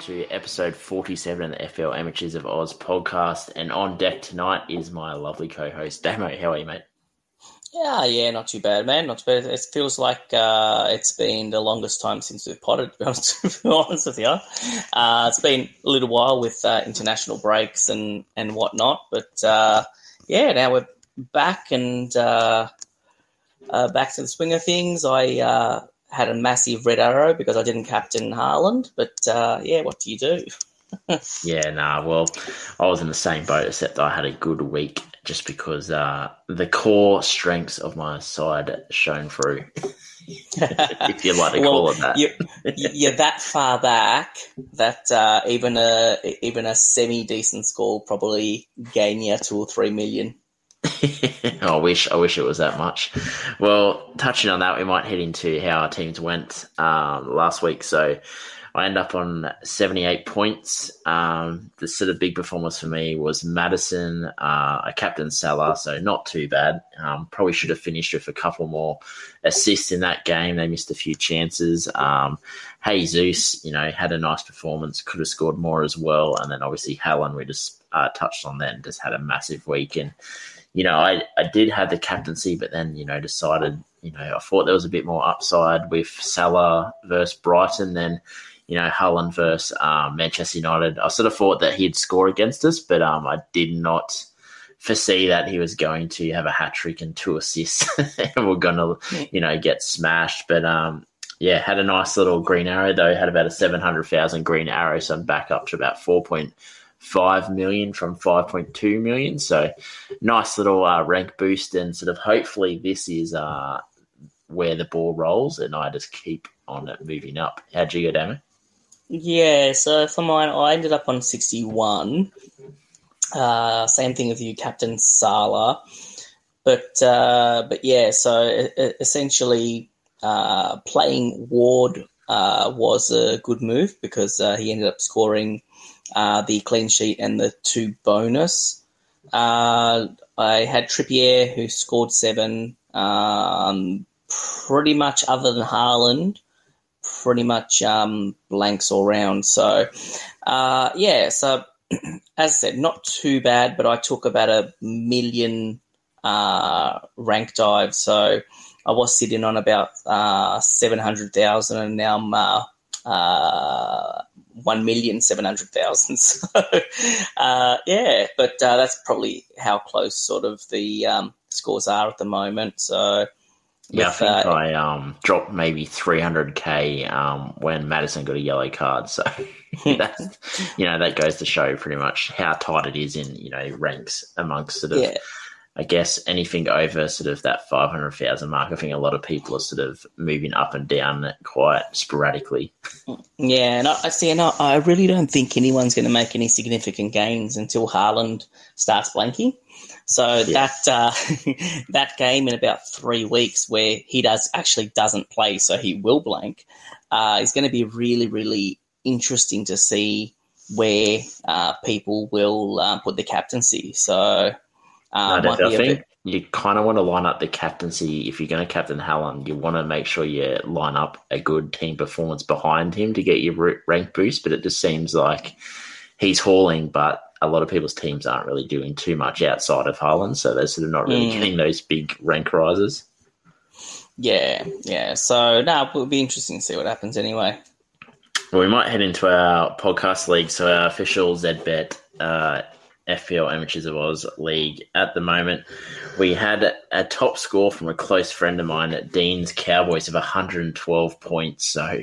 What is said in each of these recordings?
to episode 47 of the FL Amateurs of Oz podcast. And on deck tonight is my lovely co host, Damo. How are you, mate? Yeah, yeah, not too bad, man. Not too bad. It feels like uh, it's been the longest time since we've potted, to be honest, to be honest with you. Uh, it's been a little while with uh, international breaks and, and whatnot. But uh, yeah, now we're back and uh, uh, back to the swing of things. I had a massive red arrow because I didn't captain Haaland. But yeah, what do you do? yeah, nah. Well, I was in the same boat, except I had a good week just because uh, the core strengths of my side shone through. if you like to well, call it that. You're, you're that far back that uh, even a even a semi decent score probably gain you two or three million. I wish I wish it was that much. Well, touching on that, we might head into how our teams went um, last week. So I end up on 78 points. Um, the sort of big performance for me was Maddison, uh, a captain Salah, so not too bad. Um, probably should have finished with a couple more assists in that game. They missed a few chances. Um, Jesus, you know, had a nice performance, could have scored more as well. And then obviously Haaland, we just uh, touched on then, just had a massive week. And, you know, I, I did have the captaincy, but then, you know, decided, you know, I thought there was a bit more upside with Salah versus Brighton. than, you know, Haaland versus um, Manchester United. I sort of thought that he'd score against us, but um, I did not foresee that he was going to have a hat trick and two assists and we're going to, you know, get smashed. But um, yeah, had a nice little green arrow though. Had about a seven hundred thousand green arrow, so I'm back up to about four point five million from five point two million. So nice little uh, rank boost, and sort of hopefully this is uh, where the ball rolls, and I just keep on it moving up. How'd you go, Damon? Yeah, so for mine, I ended up on 61. Uh, same thing with you, Captain Salah. But uh, but yeah, so essentially, uh, playing Ward uh, was a good move because uh, he ended up scoring uh, the clean sheet and the two bonus. I had Trippier who scored seven. Um, pretty much other than Haaland, pretty much um, blanks all round. So, uh, yeah, so as I said, not too bad, but I took about a million uh, rank dives. So I was sitting on about uh, 700,000 and now I'm uh, uh, 1,700,000. So, uh, yeah, but uh, that's probably how close sort of the um, scores are at the moment. So, yeah, I think uh, I um, dropped maybe 300k um, when Maddison got a yellow card. So that's, you know, that goes to show pretty much how tight it is in, you know, ranks amongst sort of, yeah. I guess, anything over sort of that 500,000 mark. I think a lot of people are sort of moving up and down quite sporadically. Yeah, and I, see, and I, I really don't think anyone's going to make any significant gains until Haaland starts blanking. So yeah. that uh, that game in about three weeks, where he does actually doesn't play, so he will blank, uh, is going to be really really interesting to see where uh, people will uh, put the captaincy. So uh, no, I think bit... you kind of want to line up the captaincy if you're going to captain Haaland. You want to make sure you line up a good team performance behind him to get your rank boost. But it just seems like he's hauling, but a lot of people's teams aren't really doing too much outside of Haaland, so they're sort of not really mm. getting those big rank rises. Yeah, yeah. So now it will be interesting to see what happens anyway. Well, we might head into our podcast league. So our official ZBet uh, FPL Amateurs of Oz league at the moment. We had a top score from a close friend of mine at Dean's Cowboys of 112 points. So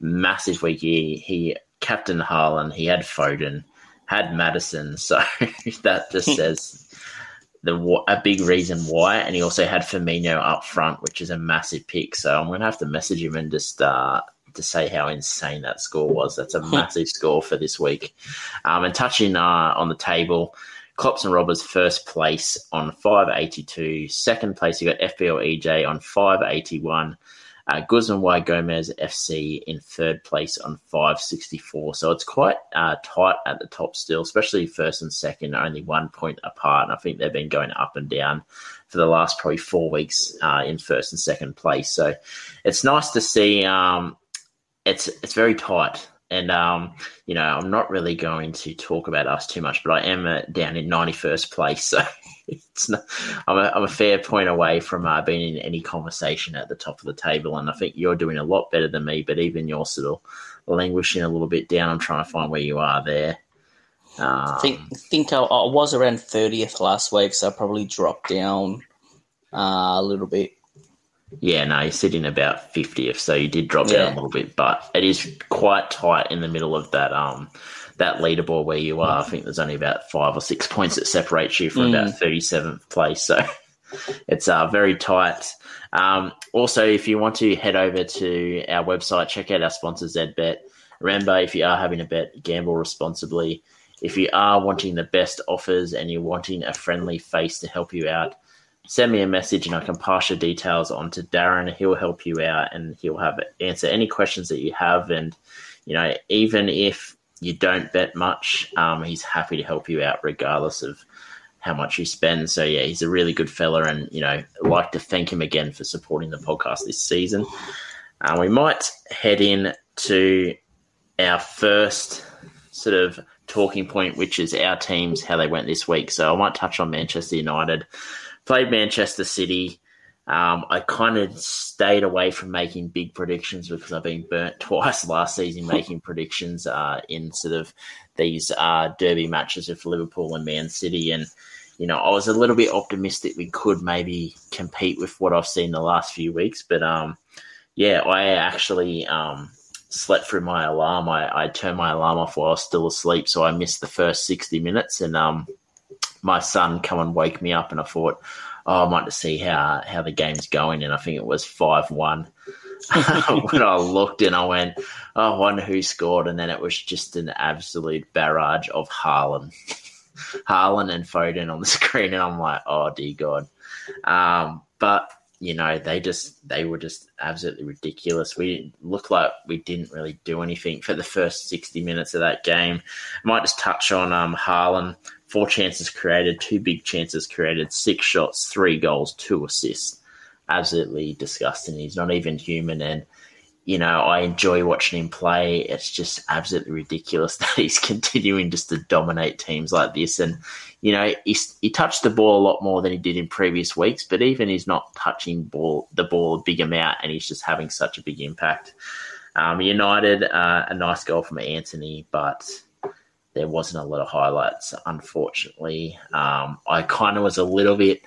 massive week. here. he captain Haaland, He had Foden had Maddison. so that just says the a big reason why. And he also had Firmino up front, which is a massive pick. So I'm going to have to message him and just uh, to say how insane that score was. That's a massive score for this week. Um, and touching uh, on the table. Klops and Robbers first place on 582. Second place, you got FPL EJ on 581. Uh, Guzman Y Gomez FC in third place on 564. So it's quite uh, tight at the top still, especially first and second, only one point apart. And I think they've been going up and down for the last probably four weeks uh, in first and second place. So it's nice to see. Um, it's it's very tight And um, you know, I'm not really going to talk about us too much, but I am uh, down in 91st place, so it's not, I'm, a, I'm a fair point away from uh, being in any conversation at the top of the table. And I think you're doing a lot better than me, but even you're sort of languishing a little bit down. I'm trying to find where you are there. Um, I think think I, I was around thirtieth last week, so I probably dropped down uh, a little bit. Yeah, no, you're sitting about 50th, so you did drop down a little bit, but it is quite tight in the middle of that um that leaderboard where you are. I think there's only about five or six points that separates you from Mm. about 37th place, so it's uh, very tight. Um, also, if you want to head over to our website, check out our sponsor ZBet. Remember, if you are having a bet, gamble responsibly. If you are wanting the best offers and you're wanting a friendly face to help you out, send me a message and I can pass your details on to Darren. He'll help you out and he'll have answer any questions that you have. And you know, even if you don't bet much, um, he's happy to help you out regardless of how much you spend. So yeah, he's a really good fella, and you know, I'd like to thank him again for supporting the podcast this season. Uh, we might head in to our first sort of talking point, which is our teams, how they went this week. So I might touch on Manchester United. Played Manchester City. Um, I kind of stayed away from making big predictions because I've been burnt twice last season making predictions uh, in sort of these uh, derby matches with Liverpool and Man City. And, you know, I was a little bit optimistic we could maybe compete with what I've seen the last few weeks. But, um, yeah, I actually um, slept through my alarm. I, I turned my alarm off while I was still asleep. So I missed the first 60 minutes. And um, my son come and wake me up. And I thought, oh, I want to see how, how the game's going. And I think it was 5 1. when I looked and I went, oh, I wonder who scored. And then it was just an absolute barrage of Haaland, Haaland and Foden on the screen. And I'm like, oh, dear God. Um, but, you know, they just, they were just absolutely ridiculous. We looked like we didn't really do anything for the first 60 minutes of that game. Might just touch on um, Haaland. Four chances created, two big chances created, six shots, three goals, two assists absolutely disgusting. He's not even human, and you know I enjoy watching him play. It's just absolutely ridiculous that he's continuing just to dominate teams like this. And you know he's, he touched the ball a lot more than he did in previous weeks, but even he's not touching ball the ball a big amount, and he's just having such a big impact. Um, United, uh, a nice goal from Antony, but there wasn't a lot of highlights, unfortunately. Um, I kind of was a little bit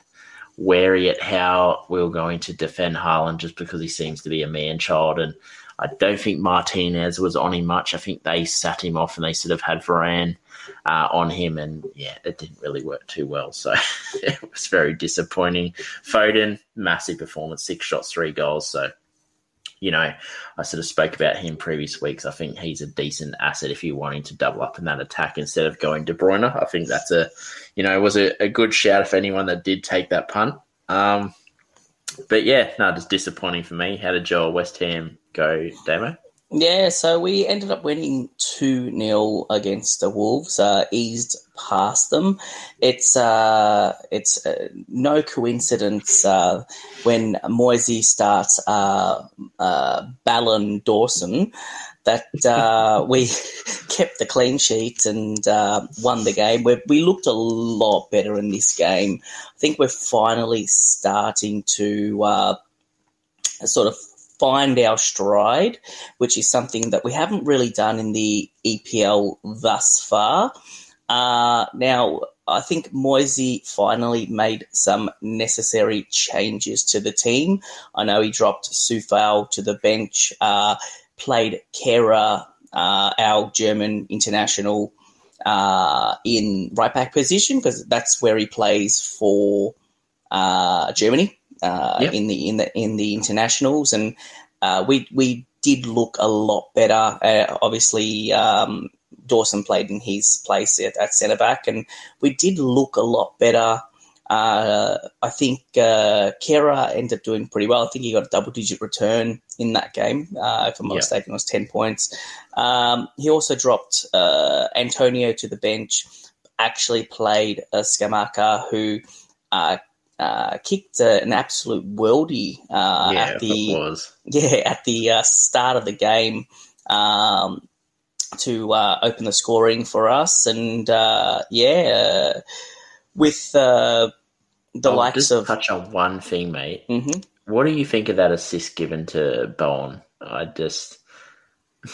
wary at how we were going to defend Haaland just because he seems to be a man child. And I don't think Martinez was on him much. I think they sat him off and they sort of had Varane uh, on him. And yeah, it didn't really work too well. So it was very disappointing. Foden, massive performance, six shots, three goals. So you know, I sort of spoke about him previous weeks. I think he's a decent asset if you're wanting to double up in that attack instead of going De Bruyne. I think that's a, you know, was a, a good shout for anyone that did take that punt. Um, but yeah, no, just disappointing for me. How did your West Ham go, Damo? Yeah, so we ended up winning 2 0 against the Wolves, uh, eased past them. It's uh, it's uh, no coincidence uh, when Moisey starts uh, uh, Ballon Dawson that uh, we kept the clean sheet and won the game. we we looked a lot better in this game. I think we're finally starting to sort of find our stride, which is something that we haven't really done in the EPL thus far. Uh, now, I think Moisey finally made some necessary changes to the team. I know he dropped Coufal to the bench, uh, played Kehrer, uh, our German international, uh, in right back position because that's where he plays for uh, Germany uh, Yep. in the in the in the internationals, and uh, we we did look a lot better. Uh, obviously, um, Dawson played in his place at, at centre back, and we did look a lot better. Uh, I think uh, Kehrer ended up doing pretty well. I think he got a double digit return in that game. Uh, if I'm not Yeah. mistaken, it was 10 points. Um, he also dropped uh, Antonio to the bench, actually played uh, Scamacca, who uh, kicked uh, an absolute worldie uh, yeah, at the yeah, at the uh, start of the game, um, to uh, open the scoring for us. And uh, yeah, uh, with uh, the I'll likes of. touch on one thing, mate. Mhm. What do you think of that assist given to Bowen? I just.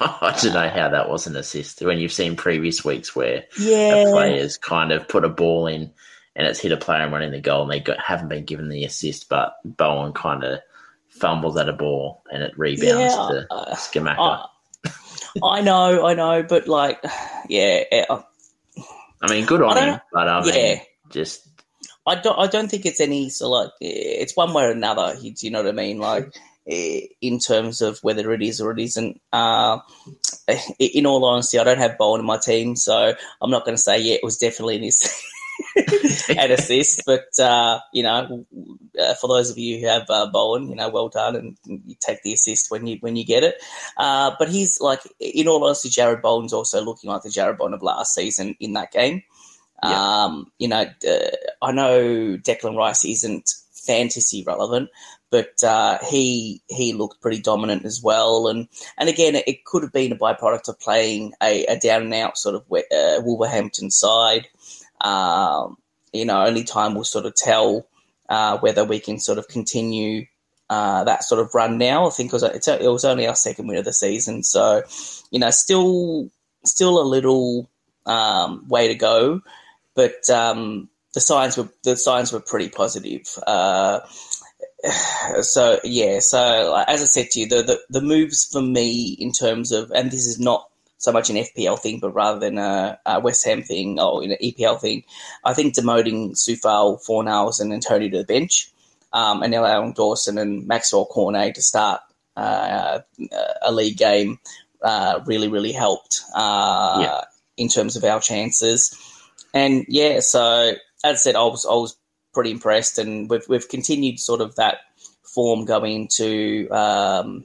I don't know how that was an assist when you've seen previous weeks where Yeah. a player's kind of put a ball in and it's hit a player and running the goal and they got, haven't been given the assist, but Bowen kind of fumbles at a ball and it rebounds Yeah, to uh, Scamacca. I, I know, I know, but like, yeah, uh, I mean, good on him, but I mean, Yeah. just I don't. I don't think it's any. So like, it's one way or another. Do you know what I mean? Like, eh, in terms of whether it is or it isn't. Uh, in all honesty, I don't have Bowen in my team, so I'm not going to say yeah, it was definitely an assist. an assist, but uh, you know, uh, for those of you who have uh, Bowen, you know, well done, and you take the assist when you when you get it. Uh, but he's like, in all honesty, Jarrod Bowen's also looking like the Jarrod Bowen of last season in that game. Yeah. Um, you know, uh, I know Declan Rice isn't fantasy relevant, but uh, he he looked pretty dominant as well. And and again, it could have been a byproduct of playing a, a down and out sort of uh, Wolverhampton side. Um, you know, only time will sort of tell uh, whether we can sort of continue uh, that sort of run now. I think it was, it was only our second win of the season, so you know, still still a little um, way to go, but um, the signs were the signs were pretty positive. Uh, so yeah, so as I said to you, the, the the moves for me in terms of, and this is not so much an FPL thing, but rather than a, a West Ham thing or an EPL thing, I think demoting Coufal, Fornals, and Antonio to the bench, um, and allowing Dawson and Maxwell Cornet to start uh, a league game uh, really, really helped uh, Yeah. in terms of our chances. And yeah, so as I said, I was I was pretty impressed, and we've we've continued sort of that form going into um,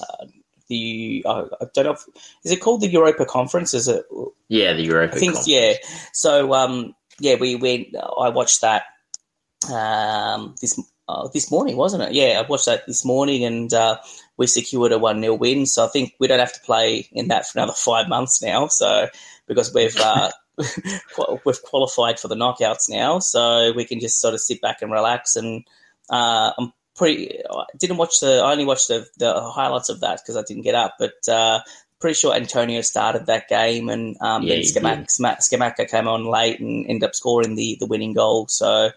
uh, the uh, I don't know if, is it called the Europa Conference? Is it yeah, the Europa. I think Conference. yeah. So um, yeah, we went. I watched that um, this uh, this morning, wasn't it? Yeah, I watched that this morning, and uh, we secured a one 0 win. So I think we don't have to play in that for another five months now. So because we've uh, we've qualified for the knockouts now, so we can just sort of sit back and relax. And uh, I'm pretty. I didn't watch the. I only watched the the highlights of that because I didn't get up, but. Uh, Pretty sure Antonio started that game, and um, Yeah, then Scamacca, Scamacca came on late and ended up scoring the, the winning goal. So,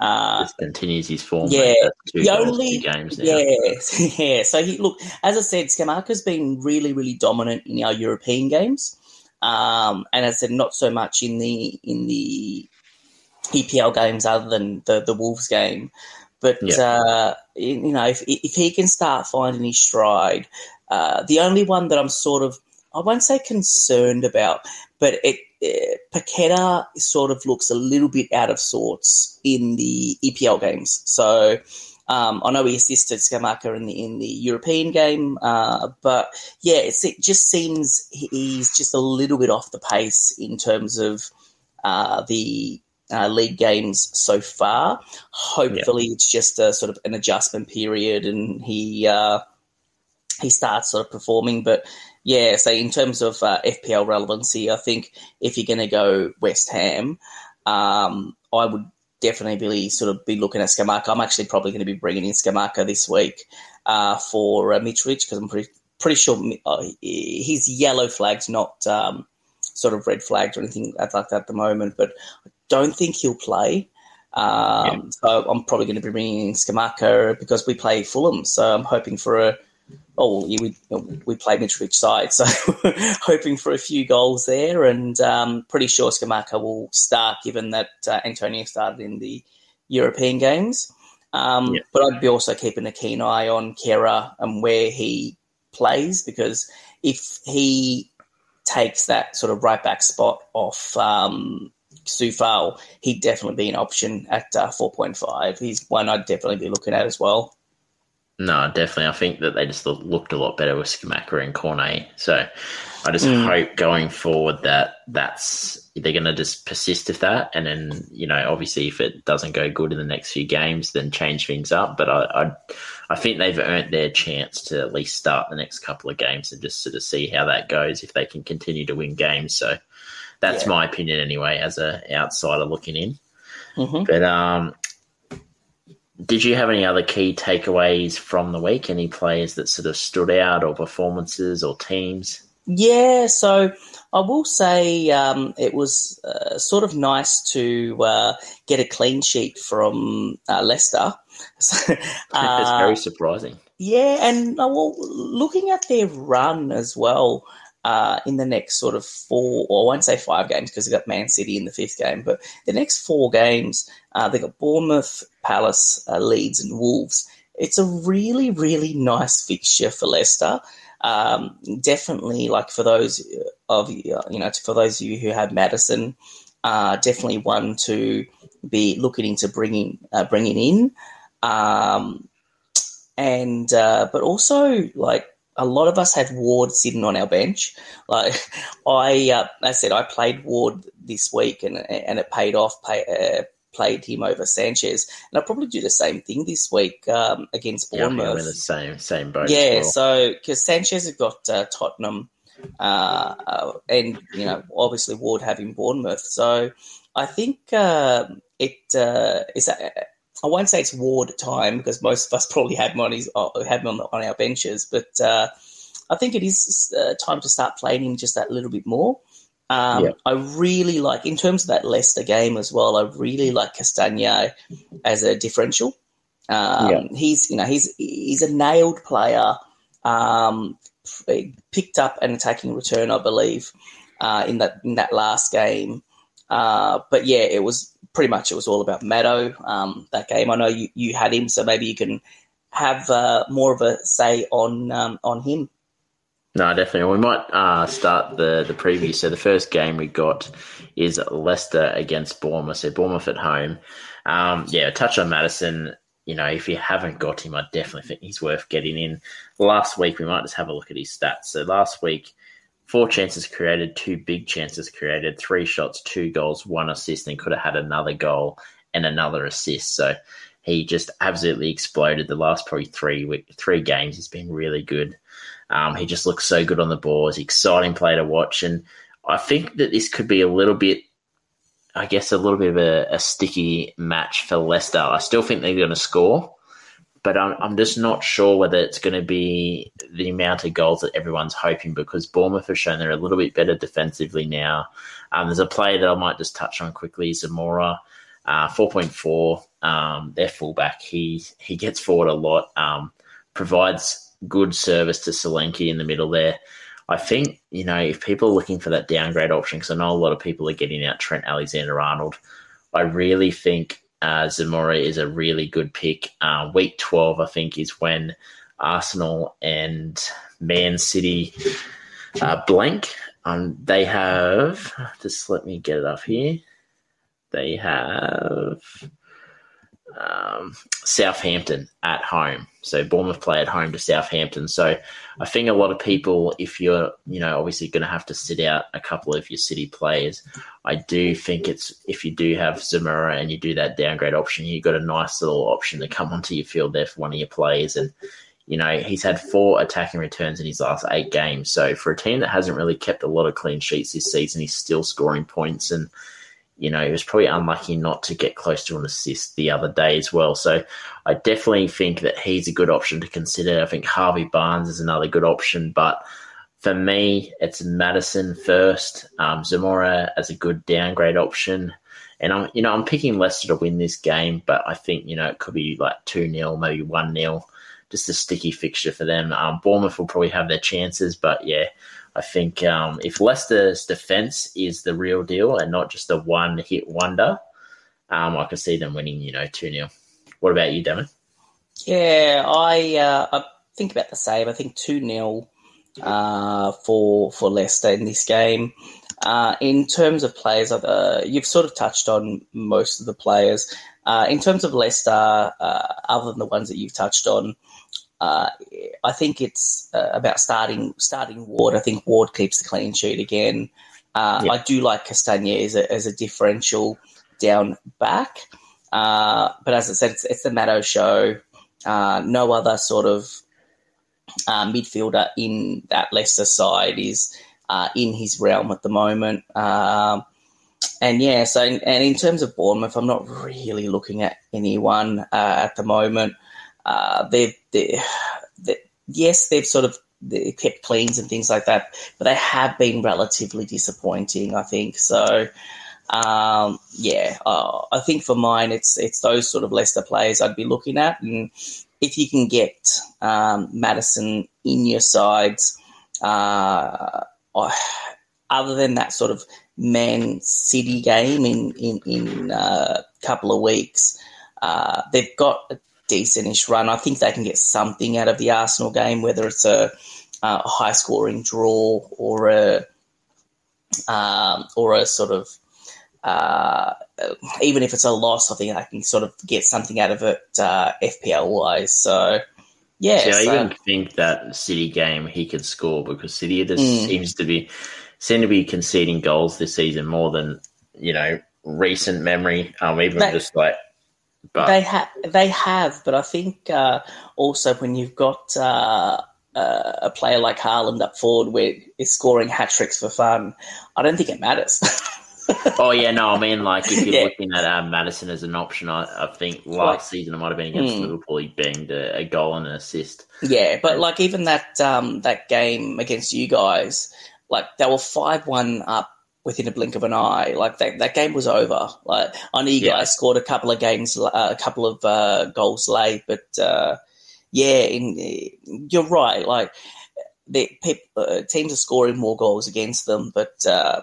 uh, continues his form. yeah, the only- games now. yeah, yeah. So he look, as I said, Scamacca's been really, really dominant in our European games, um, and as I said, not so much in the in the EPL games, other than the the Wolves game. But Yeah. uh, you know, if if he can start finding his stride, uh, the only one that I'm sort of I won't say concerned about, but it. Uh, Paqueta sort of looks a little bit out of sorts in the EPL games. So um, I know he assisted Scamacca in the in the European game, uh, but yeah, it's, it just seems he's just a little bit off the pace in terms of uh, the uh, league games so far. Hopefully, it's just a sort of an adjustment period, and he uh, he starts sort of performing. But yeah, so in terms of uh, FPL relevancy, I think if you're going to go West Ham, um, I would definitely be sort of be looking at Scamacca. I'm actually probably going to be bringing in Scamacca this week uh, for uh, Mitrovic because I'm pretty pretty sure uh, his yellow flag's not um, sort of red flagged or anything like that at the moment, but I don't think he'll play. Um, So I'm probably going to be bringing in Scamacca because we play Fulham, so I'm hoping for a oh, yeah, we we play Mitrovic side, so hoping for a few goals there, and um, pretty sure Scamacca will start, given that uh, Antonio started in the European games. Um, Yeah. But I'd be also keeping a keen eye on Kehrer and where he plays, because if he takes that sort of right back spot off um, Coufal, he'd definitely be an option at uh, 4.5. He's one I'd definitely be looking at as well. No, definitely. I think that they just looked a lot better with Scamacca and Cornet. So I just mm. hope going forward that that's they're going to just persist with that, and then you know, obviously, if it doesn't go good in the next few games, then change things up. But I, I, I think they've earned their chance to at least start the next couple of games and just sort of see how that goes if they can continue to win games. So that's yeah. my opinion anyway, as a outsider looking in. Mm-hmm. But um, did you have any other key takeaways from the week? Any players that sort of stood out, or performances, or teams? Yeah, so I will say um, it was uh, sort of nice to uh, get a clean sheet from uh, Leicester. so, That's very uh, surprising. Yeah, and uh, well, looking at their run as well uh, in the next sort of four, or I won't say five games because they got Man City in the fifth game, but the next four games, they got Bournemouth, Palace, Leeds, and Wolves. It's a really, really nice fixture for Leicester um, definitely like for those of you, you know, for those of you who have Maddison, uh, definitely one to be looking into bringing uh, bringing in, um, and uh, but also like a lot of us had Ward sitting on our bench. Like I, uh, I said, I played Ward this week, and and it paid off. Pay, uh, played him over Sanchez, and I'll probably do the same thing this week um, against Bournemouth. Yeah, I'm in the same same boat. Yeah, well. so because Sanchez has got uh, Tottenham, uh, uh, and you know obviously Ward having Bournemouth, so I think uh, it uh, is. I won't say it's Ward time because most of us probably had him on his uh, had him on, the, on our benches, but I think it is time to start playing him just that little bit more. Um, yeah. I really like, in terms of that Leicester game as well, I really like Castagna as a differential. Um, yeah. He's, you know, he's he's a nailed player. Um, picked up an attacking return, I believe, uh, in that in that last game. Uh, but yeah, it was pretty much it was all about Maddo um, that game. I know you, you had him, so maybe you can have uh, more of a say on um, on him. No, definitely. We might uh, start the, the preview. So the first game we got is Leicester against Bournemouth. So Bournemouth at home. Um, yeah, touch on Maddison. You know, if you haven't got him, I definitely think he's worth getting in. Last week, we might just have a look at his stats. So last week, four chances created, two big chances created, three shots, two goals, one assist, and could have had another goal and another assist. So he just absolutely exploded. The last probably three three games, he's been really good. Um, he just looks so good on the ball. He's exciting player to watch. And I think that this could be a little bit, I guess, a little bit of a, a sticky match for Leicester. I still think they're going to score, but I'm, I'm just not sure whether it's going to be the amount of goals that everyone's hoping because Bournemouth have shown they're a little bit better defensively now. Um, there's a player that I might just touch on quickly, Zemura. Uh, 4.4, um, their fullback. He he gets forward a lot, um, provides good service to Solanke in the middle there. I think, you know, if people are looking for that downgrade option, because I know a lot of people are getting out Trent Alexander Arnold, I really think uh, Zemura is a really good pick. Uh, week 12, I think, is when Arsenal and Man City uh, blank. Um, they have, just let me get it up here. They have um, Southampton at home. So Bournemouth play at home to Southampton. So I think a lot of people, if you're, you know, obviously going to have to sit out a couple of your City players, I do think it's if you do have Zemura and you do that downgrade option, you've got a nice little option to come onto your field there for one of your players. And you know, he's had four attacking returns in his last eight games. So for a team that hasn't really kept a lot of clean sheets this season, he's still scoring points and you know, he was probably unlucky not to get close to an assist the other day as well. So I definitely think that he's a good option to consider. I think Harvey Barnes is another good option, but for me, it's Maddison first, um, Zemura as a good downgrade option. And I'm, you know, I'm picking Leicester to win this game, but I think, you know, it could be like 2 0, maybe 1 0. Just a sticky fixture for them. Um, Bournemouth will probably have their chances, but yeah, I think um, if Leicester's defence is the real deal and not just a one hit wonder, um, I could see them winning, you know, 2 0. What about you, Damon? Yeah, I uh, I think about the same. I think 2 0 uh, for, for Leicester in this game. Uh, in terms of players, uh, you've sort of touched on most of the players. Uh, in terms of Leicester, uh, other than the ones that you've touched on, uh, I think it's uh, about starting starting Ward. I think Ward keeps the clean sheet again. Uh, I do like Castagna as a, as a differential down back. Uh, but as I said, it's, it's the Maddo show. Uh, no other sort of uh, midfielder in that Leicester side is uh, in his realm at the moment. Um, and yeah, so and in terms of Bournemouth, I'm not really looking at anyone uh, at the moment. Uh, they've, yes, they've sort of they kept cleans and things like that, but they have been relatively disappointing. I think so. Um, yeah, uh, I think for mine, it's it's those sort of Leicester players I'd be looking at, and if you can get um, Maddison in your sides, uh, other than that sort of Man City game in in in a uh, couple of weeks, uh, they've got decentish run. I think they can get something out of the Arsenal game, whether it's a, a high scoring draw or a um, or a sort of uh, even if it's a loss, I think I can sort of get something out of it uh, FPL wise. So, yeah. See, I even think that City game he could score because City just mm. seems to be seem to be conceding goals this season more than you know recent memory. Um, even they, just like. But. They have, they have, but I think uh, also when you've got uh, uh, a player like Haaland up forward, where is scoring hat tricks for fun, I don't think it matters. oh yeah, no, I mean like if you're yeah. looking at uh, Maddison as an option, I, I think last like, season it might have been against mm. Liverpool. He banged a, a, goal and an assist. Yeah, but like even that um, that game against you guys, like they were five one up within a blink of an eye. Like that, that game was over. Like I know you yeah. guys scored a couple of games, uh, a couple of uh, goals late, but uh, yeah, in, you're right. Like the uh, teams are scoring more goals against them, but uh,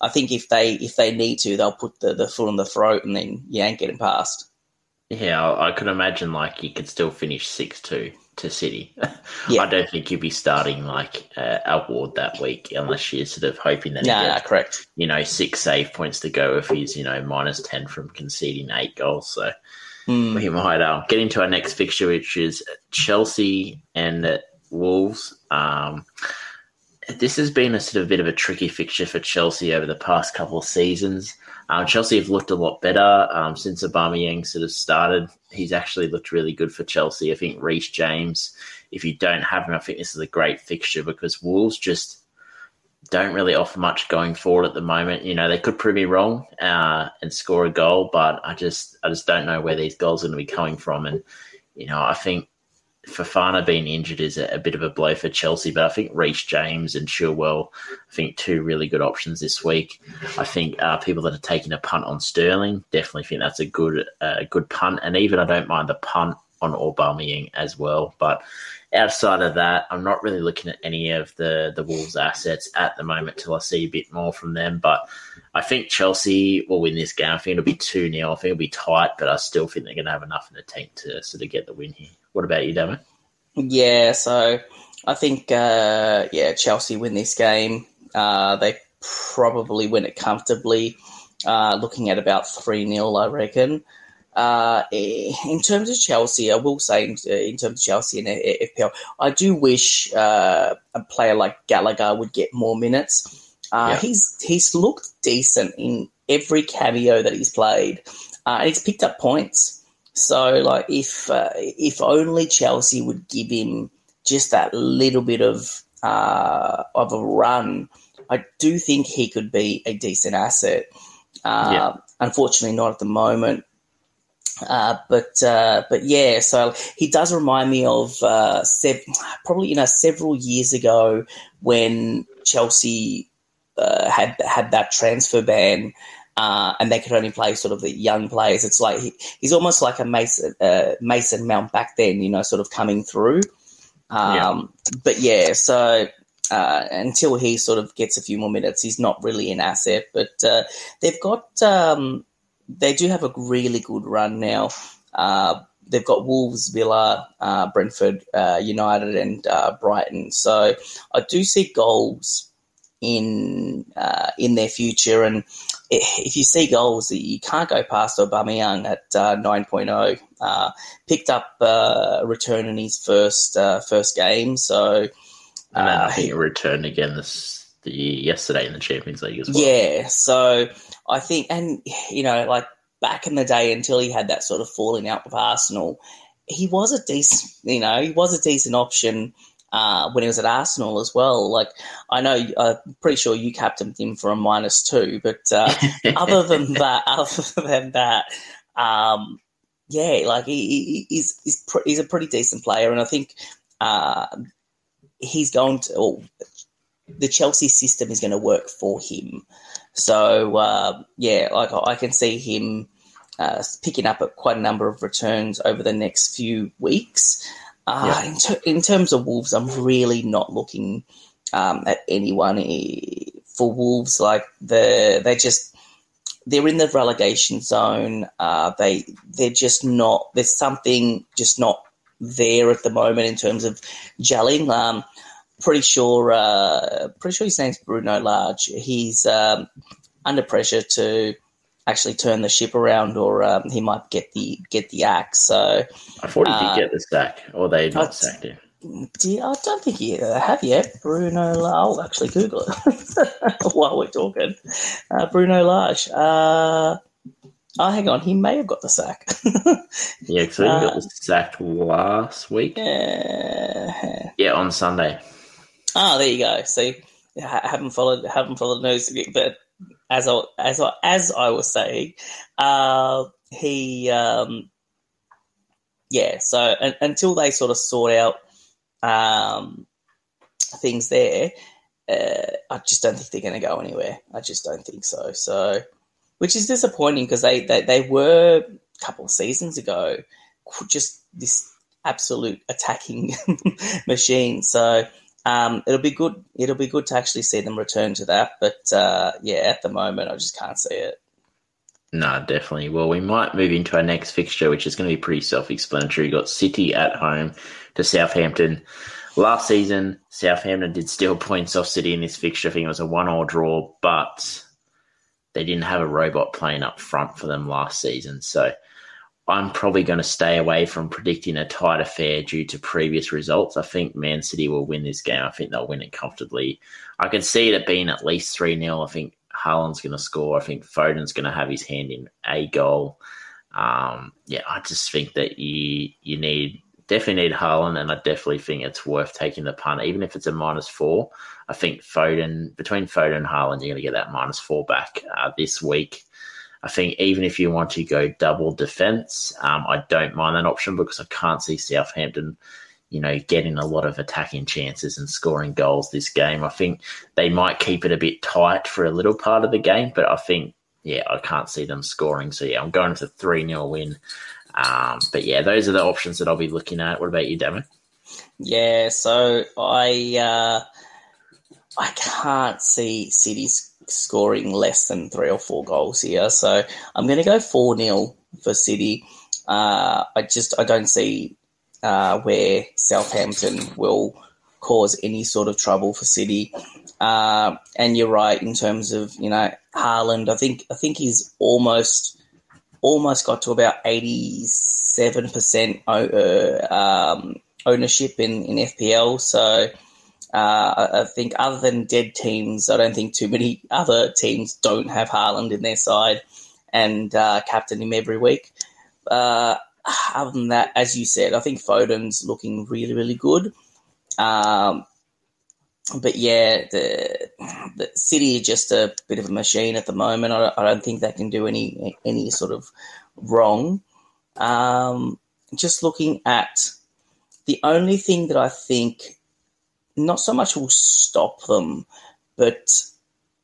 I think if they if they need to, they'll put the, the foot on the throat and then you ain't getting past. Yeah, I could imagine like you could still finish six two to City. Yeah. I don't think you'd be starting like uh, Ward that week unless you're sort of hoping that. No, correct. You know, six save points to go if he's you know minus ten from conceding eight goals. So mm. we might uh, get into our next fixture, which is Chelsea and Wolves. Um, this has been a sort of bit of a tricky fixture for Chelsea over the past couple of seasons. Um, Chelsea have looked a lot better um, since Aubameyang sort of started. He's actually looked really good for Chelsea. I think Reece James, if you don't have him, I think this is a great fixture because Wolves just don't really offer much going forward at the moment. You know, they could prove me wrong uh, and score a goal, but I just I just don't know where these goals are going to be coming from. And you know, I think Fofana being injured is a, a, bit of a blow for Chelsea, but I think Reece James and Chilwell, I think two really good options this week. I think uh, people that are taking a punt on Sterling definitely think that's a good uh, good punt, and even I don't mind the punt on Aubameyang as well. But outside of that, I'm not really looking at any of the the Wolves assets at the moment till I see a bit more from them. But I think Chelsea will win this game. I think it'll be two 0 I think it'll be tight, but I still think they're going to have enough in the tank to sort of get the win here. What about you, Damo? Yeah, so I think uh, yeah, Chelsea win this game. Uh, they probably win it comfortably. Uh, looking at about three 0 I reckon. Uh, in terms of Chelsea, I will say in, in terms of Chelsea and FPL, I do wish uh, a player like Gallagher would get more minutes. Uh, yeah. He's he's looked decent in every cameo that he's played, and he's picked up points. So, like, if uh, if only Chelsea would give him just that little bit of uh, of a run, I do think he could be a decent asset. Uh, yeah. Unfortunately, not at the moment. Uh, but uh, but yeah, so he does remind me of uh, sev- probably you know several years ago when Chelsea uh, had had that transfer ban uh, and they could only play sort of the young players. It's like he, he's almost like a Mason uh, Mason Mount back then, you know, sort of coming through. Um, yeah. But yeah, so uh, until he sort of gets a few more minutes, he's not really an asset. But uh, they've got um, they do have a really good run now. Uh, they've got Wolves, Villa, uh, Brentford, United, and Brighton. So I do see goals in uh, in their future. And if you see goals, you can't go past Aubameyang at uh, 9.0. Uh, picked up uh, a return in his first uh, first game, so and then I think he returned again this the yesterday in the Champions League as well. Yeah, so I think, and you know, like back in the day, until he had that sort of falling out with Arsenal, he was a decent, you know, he was a decent option uh, when he was at Arsenal as well. Like I know, I'm pretty sure you captained him for a minus two, but uh, other than that, other than that, um, yeah, like he, he's he's pr- he's a pretty decent player, and I think uh, he's going to. The Chelsea system is going to work for him. So uh, yeah, like I can see him uh, picking up quite a number of returns over the next few weeks. Uh, yeah. in, ter- in, terms of Wolves, I'm really not looking um, at anyone eh, for Wolves. Like the they just they're in the relegation zone. Uh, they they're just not. There's something just not there at the moment in terms of gelling. Um, pretty sure. Uh, pretty sure his name's Bruno Lage. He's um, under pressure to actually turn the ship around, or um, he might get the get the axe. So I thought he uh, did get the sack, or they not sacked him. I don't think he have yet. Bruno, I'll actually Google it while we're talking. Uh, Bruno Lage. Uh, oh, hang on, he may have got the sack. yeah, so he got the uh, sack last week. Yeah, yeah, on Sunday. Ah, there you go. See, I haven't followed haven't followed the news, but as I as I, as I was saying, uh, he um, yeah. So until they sort of sort out um, things there, uh, I just don't think they're going to go anywhere. I just don't think so. So, which is disappointing because they, they they were a couple of seasons ago just this absolute attacking machine. So um, it'll be good. It'll be good to actually see them return to that. But uh, yeah, at the moment, I just can't see it. No, definitely. Well, we might move into our next fixture, which is going to be pretty self-explanatory. We've got City at home to Southampton. Last season, Southampton did steal points off City in this fixture. I think it was a one-all draw, but they didn't have a robot playing up front for them last season. So I'm probably going to stay away from predicting a tight affair due to previous results. I think Man City will win this game. I think they'll win it comfortably. I can see it being at least 3 0. I think Haaland's going to score. I think Foden's going to have his hand in a goal. Um, yeah, I just think that you you need definitely need Haaland, and I definitely think it's worth taking the punt, even if it's a minus four. I think Foden between Foden and Haaland, you're going to get that minus four back uh, this week. I think even if you want to go double defence, um, I don't mind that option because I can't see Southampton, you know, getting a lot of attacking chances and scoring goals this game. I think they might keep it a bit tight for a little part of the game, but I think, yeah, I can't see them scoring. So, yeah, I'm going for 3 0 win. Um, but yeah, those are the options that I'll be looking at. What about you, Demo? Yeah, so I uh, I can't see City's scoring less than three or four goals here. So I'm going to go 4 0 for City. Uh, I just I don't see uh, where Southampton will cause any sort of trouble for City. Uh, and you're right in terms of you know Haaland. I think I think he's almost almost got to about eighty seven percent uh, um, ownership in in FPL. So uh, I think other than dead teams, I don't think too many other teams don't have Haaland in their side and uh, captain him every week. Uh, other than that, as you said, I think Foden's looking really, really good. Um, but yeah, the, the City are just a bit of a machine at the moment. I, I don't think they can do any any sort of wrong. Um, just looking at the only thing that I think not so much will stop them, but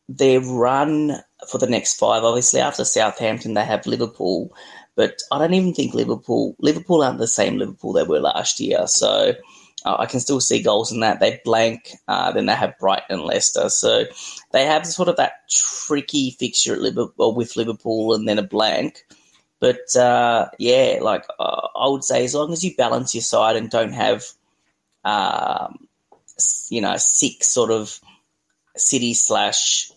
their run for the next five. Obviously, after Southampton, they have Liverpool, but I don't even think Liverpool Liverpool aren't the same Liverpool they were last year. So uh, I can still see goals in that. They blank, uh, then they have Brighton and Leicester. So they have sort of that tricky fixture at Liverpool with Liverpool and then a blank. But uh, yeah, like uh, I would say, as long as you balance your side and don't have um, you know, six sort of City slash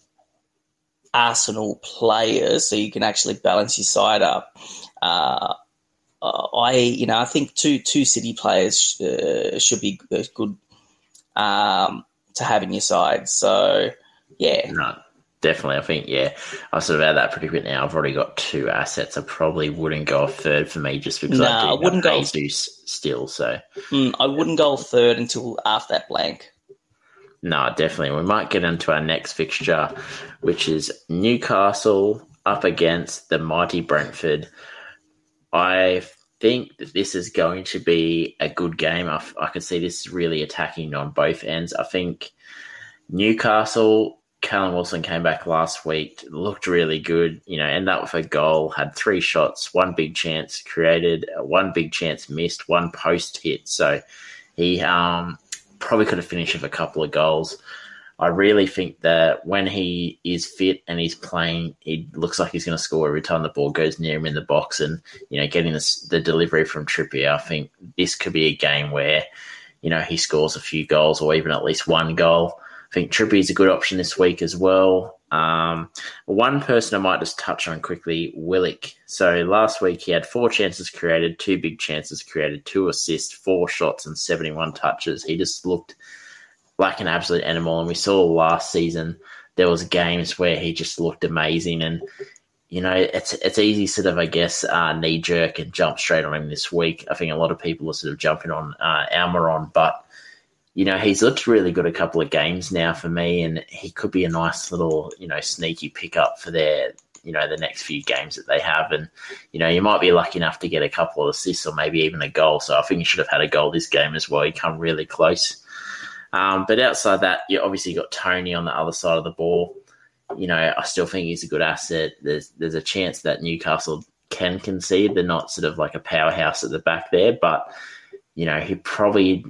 Arsenal players, so you can actually balance your side up. Uh, I, you know, I think two two City players uh, should be good um, to have in your side. So, yeah, definitely. I think yeah, I sort of had that predicament now. I've already got two assets. I probably wouldn't go third for me just because no, I, I wouldn't go Jesus still. So mm, I wouldn't go third until after that blank. No, definitely. We might get into our next fixture, which is Newcastle up against the mighty Brentford. I think that this is going to be a good game. I, I can see this really attacking on both ends. I think Newcastle, Callum Wilson came back last week, looked really good. You know, ended up with a goal, had three shots, one big chance created, one big chance missed, one post hit. So he um, probably could have finished with a couple of goals. I really think that when he is fit and he's playing, he looks like he's going to score every time the ball goes near him in the box. And, you know, getting the, the delivery from Trippier, I think this could be a game where, you know, he scores a few goals or even at least one goal. Think Trippier is a good option this week as well. Um, one person I might just touch on quickly, Willock. So last week he had four chances created, two big chances created, two assists, four shots, and 71 touches. He just looked – like an absolute animal. And we saw last season there was games where he just looked amazing. And you know, it's it's easy sort of I guess uh, knee jerk and jump straight on him this week. I think a lot of people are sort of jumping on uh, Almiron, but you know he's looked really good a couple of games now for me, and he could be a nice little you know sneaky pickup for their you know the next few games that they have and you know you might be lucky enough to get a couple of assists or maybe even a goal so i think he should have had a goal this game as well he come really close um, but outside that, you obviously got Toney on the other side of the ball. You know, I still think he's a good asset. There's there's a chance that Newcastle can concede. They're not sort of like a powerhouse at the back there, but you know, he probably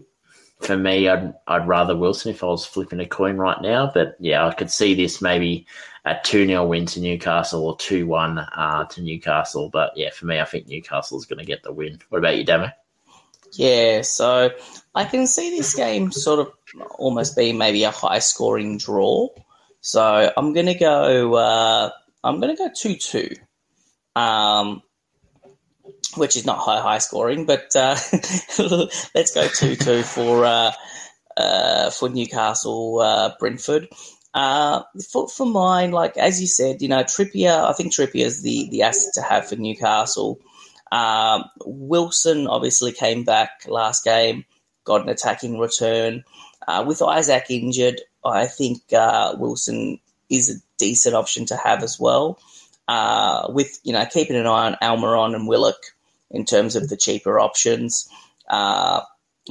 for me, I'd I'd rather Wilson if I was flipping a coin right now. But yeah, I could see this maybe a two 0 win to Newcastle or two one uh, to Newcastle. But yeah, for me, I think Newcastle is going to get the win. What about you, Demo? Yeah, so I can see this game sort of almost being maybe a high scoring draw. So I'm gonna go. Uh, I'm gonna go two two, um, which is not high high scoring, but uh, let's go two two for uh, uh, for Newcastle uh, Brentford. Uh, for, for mine, like as you said, you know Trippier. I think Trippier is the the asset to have for Newcastle. Um, Wilson obviously came back last game, got an attacking return. Uh, with Isak injured, I think Wilson is a decent option to have as well. Uh, with you know keeping an eye on Almiron and Willock in terms of the cheaper options. Uh,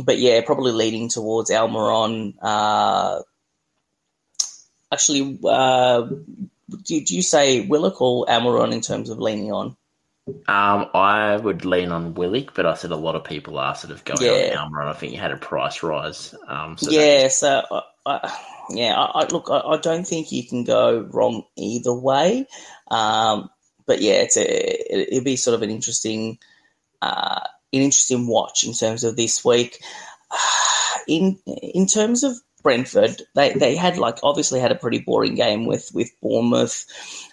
but yeah, probably leading towards Almiron. Uh, actually, uh, did you say Willock or Almiron in terms of leaning on? Um, I would lean on Willock, but I said a lot of people are sort of going yeah. on Almiron. I think you had a price rise. Um, so yeah, so I, I, yeah, I, I look, I, don't think you can go wrong either way. Um, but yeah, it's a, it'd be sort of an interesting, uh, an interesting watch in terms of this week. In in terms of Brentford, they, they had like obviously had a pretty boring game with with Bournemouth.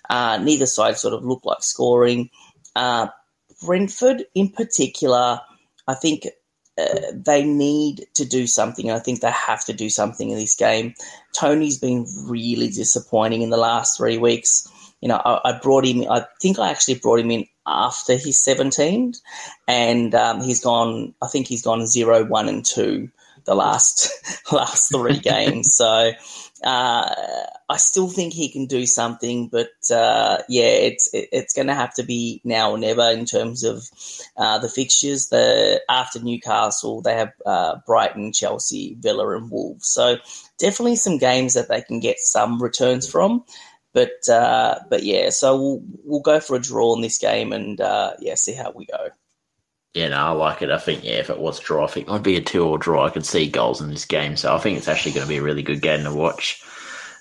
Uh, neither side sort of looked like scoring. Uh, Brentford, in particular, I think uh, they need to do something. I think they have to do something in this game. Toney's been really disappointing in the last three weeks. You know, I, I brought him. I think I actually brought him in after he's 17, and um, he's gone. I think he's gone zero, one, and two the last last three games. So uh, I still think he can do something, but uh, yeah, it's it's going to have to be now or never in terms of uh, the fixtures. The after Newcastle, they have uh, Brighton, Chelsea, Villa, and Wolves. So definitely some games that they can get some returns from. But uh, but yeah, so we'll we'll go for a draw in this game and uh, yeah, see how we go. Yeah, no, I like it. I think, yeah, if it was draw, I think it would be a two or draw. I could see goals in this game. So I think it's actually going to be a really good game to watch.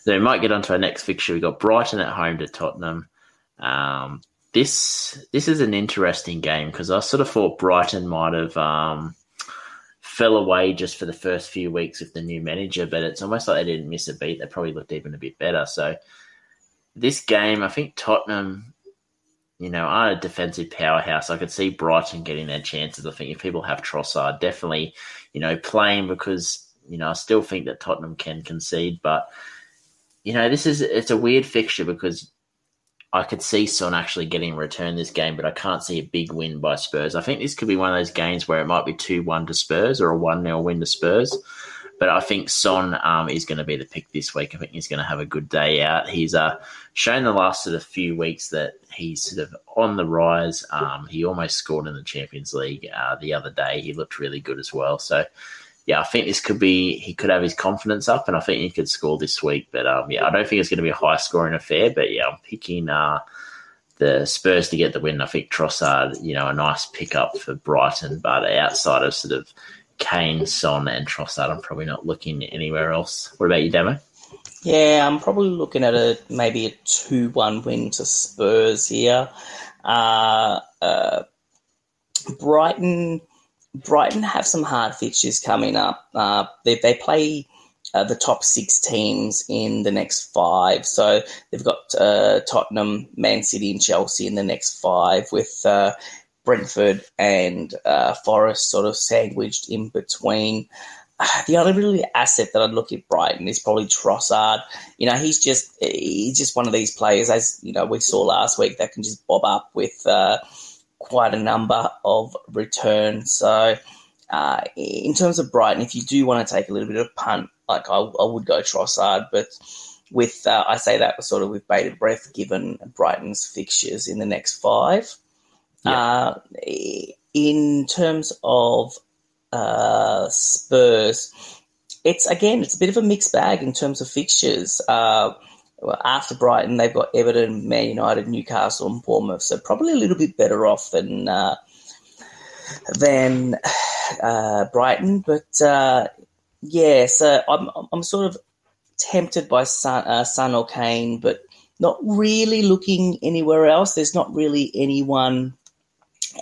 Then we might get on to our next fixture. We've got Brighton at home to Tottenham. Um, this this is an interesting game because I sort of thought Brighton might have um, fell away just for the first few weeks with the new manager, but it's almost like they didn't miss a beat. They probably looked even a bit better. So this game, I think Tottenham, you know, are a defensive powerhouse. I could see Brighton getting their chances. I think if people have Trossard, definitely, you know, playing because, you know, I still think that Tottenham can concede, but you know, this is it's a weird fixture because I could see Son actually getting a return this game, but I can't see a big win by Spurs. I think this could be one of those games where it might be 2 1 to Spurs or a 1 0 win to Spurs. But I think Son um, is going to be the pick this week. I think he's going to have a good day out. He's uh, shown the last sort of few weeks that he's sort of on the rise. Um, he almost scored in the Champions League uh, the other day. He looked really good as well. So yeah, I think this could be he could have his confidence up, and I think he could score this week. But um, yeah, I don't think it's going to be a high scoring affair. But yeah, I'm picking uh, the Spurs to get the win. I think Trossard, you know, a nice pickup for Brighton, but outside of sort of Kane, Son, and Trossard, I'm probably not looking anywhere else. What about you, Demo? Yeah, I'm probably looking at a maybe a two-one win to Spurs here. Uh, uh, Brighton Brighton have some hard fixtures coming up. Uh, they, they play uh, the top six teams in the next five. So they've got uh, Tottenham, Man City, and Chelsea in the next five, with uh, Brentford and uh, Forest sort of sandwiched in between. Uh, the only really asset that I'd look at Brighton is probably Trossard. You know, he's just he's just one of these players, as you know we saw last week, that can just bob up with quite a number of returns. So, uh, in terms of Brighton, if you do want to take a little bit of punt, like I, I would go Trossard, but with uh, I say that sort of with bated breath, given Brighton's fixtures in the next five. Uh, in terms of uh, Spurs, it's again it's a bit of a mixed bag in terms of fixtures. Uh, after Brighton, they've got Everton, Man United, Newcastle, and Bournemouth. So probably a little bit better off than uh, than uh, Brighton. But uh, yeah, so I'm I'm sort of tempted by Son, uh, Son or Kane, but not really looking anywhere else. There's not really anyone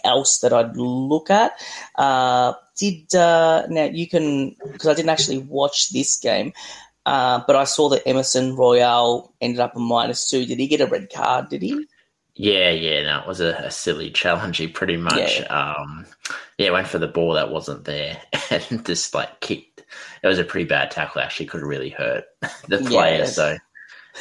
else that I'd look at. Uh, did uh, now you can because I didn't actually watch this game. Uh, but I saw that Emerson Royal ended up a minus two. Did he get a red card? Did he? Yeah, yeah, no, it was a, a silly challenge. He pretty much, yeah. Um, yeah, went for the ball that wasn't there and just like kicked. It was a pretty bad tackle. Actually, could have really hurt the player. Yeah, so,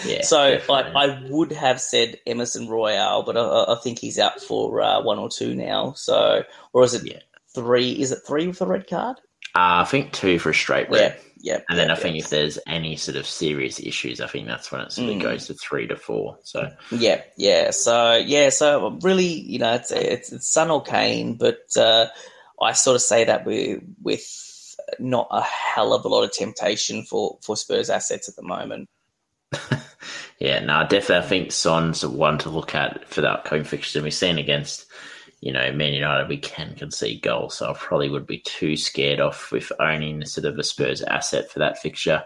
yeah. So, definitely. like, I would have said Emerson Royal, but I, I think he's out for uh, one or two now. So, or is it yeah. three? Is it three with a red card? Uh, I think two for a straight red. Yeah. Yep. And then yep, I think if there's any sort of serious issues, I think that's when it sort of mm. goes to three to four. So yeah, yeah. So yeah, so really, you know, it's it's, it's Son or Kane, but uh, I sort of say that with with not a hell of a lot of temptation for for Spurs assets at the moment. Yeah, no, definitely. I think Son's one to look at for that upcoming fixture. We've seen against you know, Man United, we can concede goals. So I probably would be too scared off with owning sort of a Spurs asset for that fixture.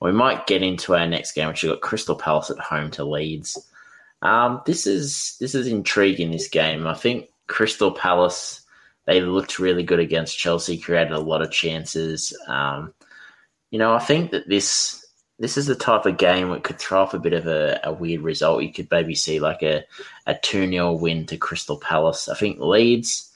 We might get into our next game, which we've got Crystal Palace at home to Leeds. Um, this is this is intriguing. This game, I think Crystal Palace they looked really good against Chelsea, created a lot of chances. Um, you know, I think that this this is the type of game that could throw off a bit of a, a weird result. You could maybe see like a, a 2 0 win to Crystal Palace. I think Leeds,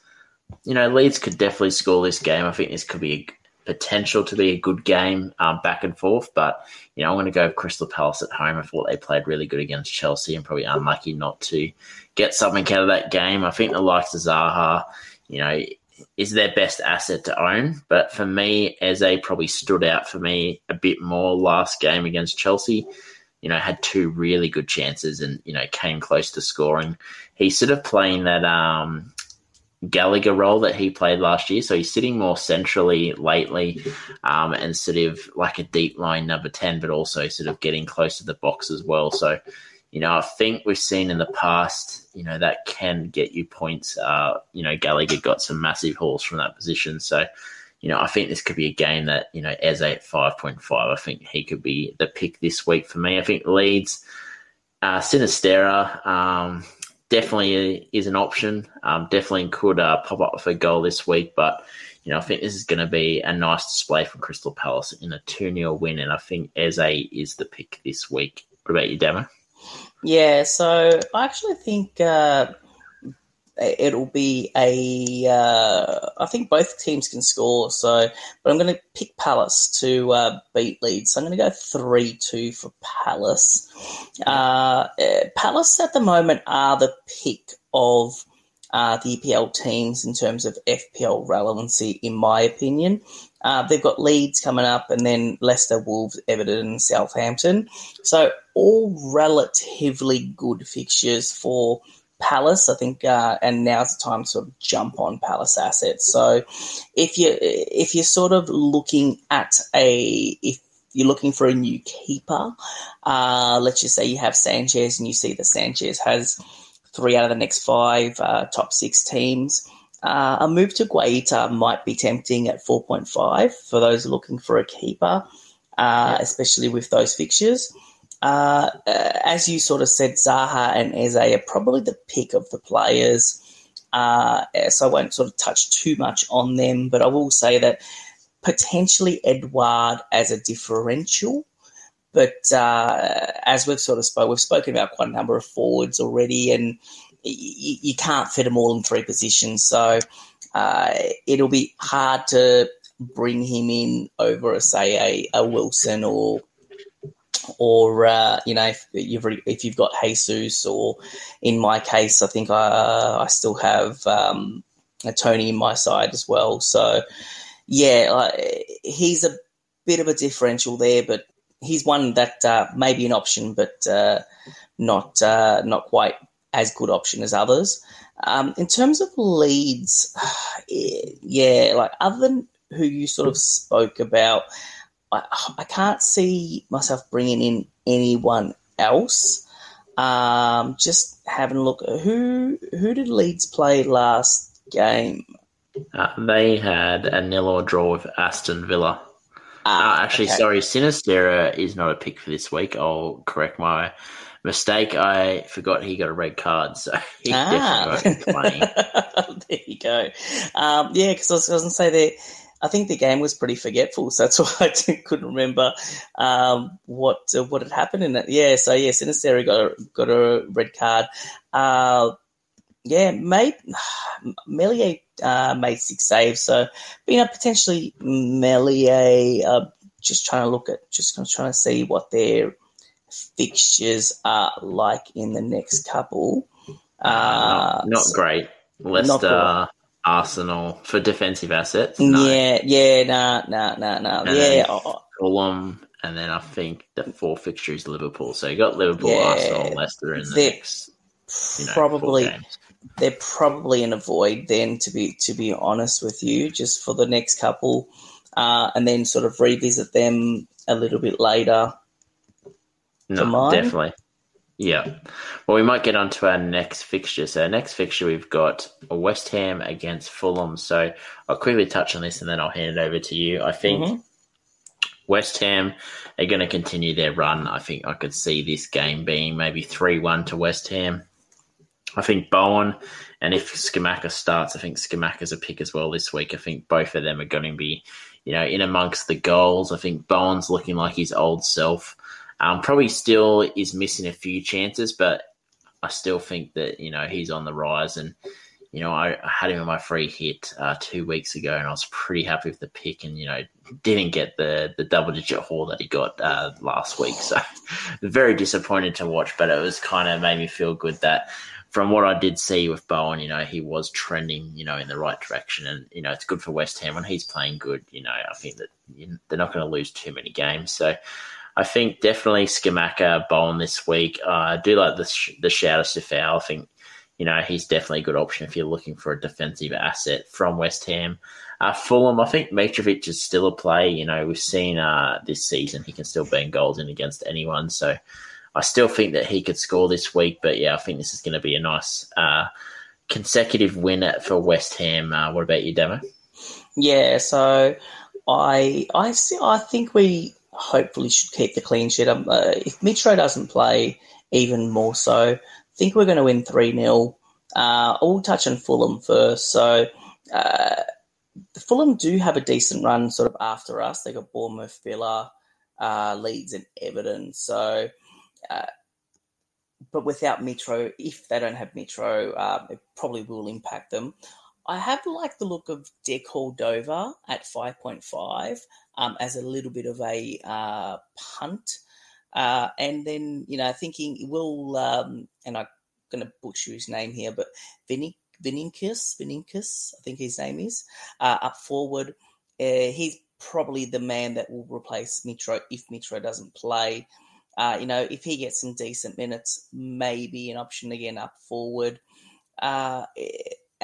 you know, Leeds could definitely score this game. I think this could be a potential to be a good game um, back and forth. But, you know, I'm going to go with Crystal Palace at home. I thought they played really good against Chelsea and probably unlucky not to get something out of that game. I think the likes of Zaha, you know, is their best asset to own. But for me, Eze probably stood out for me a bit more last game against Chelsea. You know, had two really good chances and, you know, came close to scoring. He's sort of playing that um, Gallagher role that he played last year. So he's sitting more centrally lately um, and sort of like a deep line number 10, but also sort of getting close to the box as well. So, you know, I think we've seen in the past, you know, that can get you points. Uh, you know, Gallagher got some massive hauls from that position. So, you know, I think this could be a game that, you know, as a 5.5, I think he could be the pick this week for me. I think Leeds, uh, Sinisterra, um, definitely is an option. Um, definitely could uh, pop up for a goal this week, but you know I think this is going to be a nice display from Crystal Palace in a two 0 win, and I think Eze is the pick this week. What about you, Demo? Yeah, so I actually think uh, it'll be a. Uh, I think both teams can score. So, but I'm going to pick Palace to uh, beat Leeds. So I'm going to go three two for Palace. Uh, eh, Palace at the moment are the pick of. Uh, the EPL teams in terms of FPL relevancy, in my opinion. Uh, they've got Leeds coming up, and then Leicester, Wolves, Everton, Southampton. So all relatively good fixtures for Palace, I think, uh, and now's the time to sort of jump on Palace assets. So, if you if you're sort of looking at a if you're looking for a new keeper, uh, let's just say you have Sanchez and you see that Sanchez has three out of the next five uh, top six teams. Uh, a move to Guaita might be tempting at 4.5 for those looking for a keeper, uh, yeah. especially with those fixtures. Uh, as you sort of said, Zaha and Eze are probably the pick of the players. Uh, so I won't sort of touch too much on them, but I will say that potentially Edouard as a differential. But uh, as we've sort of spoke, we've spoken about quite a number of forwards already, and y- you can't fit them all in three positions. So uh, it'll be hard to bring him in over, say, a, a Wilson or or uh, you know if you've if you've got Jesus, or in my case, I think I I still have um, a Toney in my side as well. So yeah, uh, he's a bit of a differential there, but he's one that uh, may be an option, but uh, not uh, not quite as good option as others. Um, in terms of Leeds, yeah, like other than who you sort of spoke about, I, I can't see myself bringing in anyone else. Um, just having a look. Who who did Leeds play last game? Uh, they had a nil or draw with Aston Villa. Ah, uh, actually, okay. sorry, Sinisterra is not a pick for this week. I'll correct my mistake. I forgot he got a red card, so he ah. definitely playing. there you go. Um, yeah, because I was, was going to say there I think the game was pretty forgetful, so that's why I couldn't remember um, what uh, what had happened in it. Yeah, so yeah, Sinisterra got a, got a red card. Uh, yeah, made Meslier uh, made six saves, so you know potentially Meslier. Uh, just trying to look at, just trying to see what their fixtures are like in the next couple. Uh, not, not great. Leicester, not Arsenal for defensive assets. No. Yeah, yeah, nah, nah, nah, nah. yeah, oh, Fulham, and then I think the four fixtures Liverpool. So you got Liverpool, yeah, Arsenal, Leicester in the next. You know, probably they're probably in a void then. To be to be honest with you, just for the next couple, uh, and then sort of revisit them a little bit later. No, definitely. Yeah. Well, we might get on to our next fixture. So, our next fixture, we've got West Ham against Fulham. So, I'll quickly touch on this and then I'll hand it over to you. I think mm-hmm. West Ham are going to continue their run. I think I could see this game being maybe 3 1 to West Ham. I think Bowen, and if Scamacca starts, I think Scamacca's a pick as well this week. I think both of them are going to be, you know, in amongst the goals. I think Bowen's looking like his old self. Um, probably still is missing a few chances, but I still think that you know he's on the rise. And you know, I, I had him in my free hit uh, two weeks ago, and I was pretty happy with the pick. And you know, didn't get the the double digit haul that he got uh, last week, so very disappointed to watch. But it was kind of made me feel good that from what I did see with Bowen, you know, he was trending, you know, in the right direction, and you know, it's good for West Ham when he's playing good. You know, I think that they're not going to lose too many games, so I think definitely Scamacca Bowen this week. Uh, I do like the sh- the shout of Coufal. I think you know he's definitely a good option if you're looking for a defensive asset from West Ham. Uh, Fulham, I think Mitrovic is still a play. You know we've seen uh, this season he can still bang goals in against anyone. So I still think that he could score this week. But yeah, I think this is going to be a nice uh, consecutive win for West Ham. Uh, what about you, Demo? Yeah, so I I see, I think we hopefully should keep the clean sheet. Um, uh, if Mitro doesn't play, even more so, I think we're going to win 3 0. Uh, I'll touch on Fulham first. So, uh, Fulham do have a decent run sort of after us. They got Bournemouth, Villa, uh, Leeds, and Everton. So, uh, but without Mitro, if they don't have Mitro, um, it probably will impact them. I have liked the look of De Cordova at 5.5 um, as a little bit of a uh, punt. Uh, and then, you know, thinking will, um, and I'm going to butcher his name here, but Vinic Vinincus, Vinincus, I think his name is, uh, up forward. Uh, he's probably the man that will replace Mitro if Mitro doesn't play. Uh, you know, if he gets some decent minutes, maybe an option again up forward. Uh,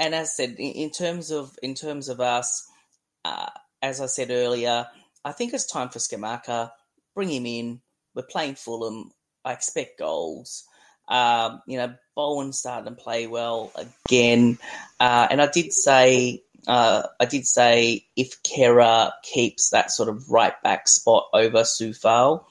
and as I said, in, terms of in terms of us, uh, as I said earlier, I think it's time for Scamacca. Bring him in. We're playing Fulham. I expect goals. Um, you know, Bowen starting to play well again. Uh, and I did say, uh, I did say if Kehrer keeps that sort of right back spot over Coufal,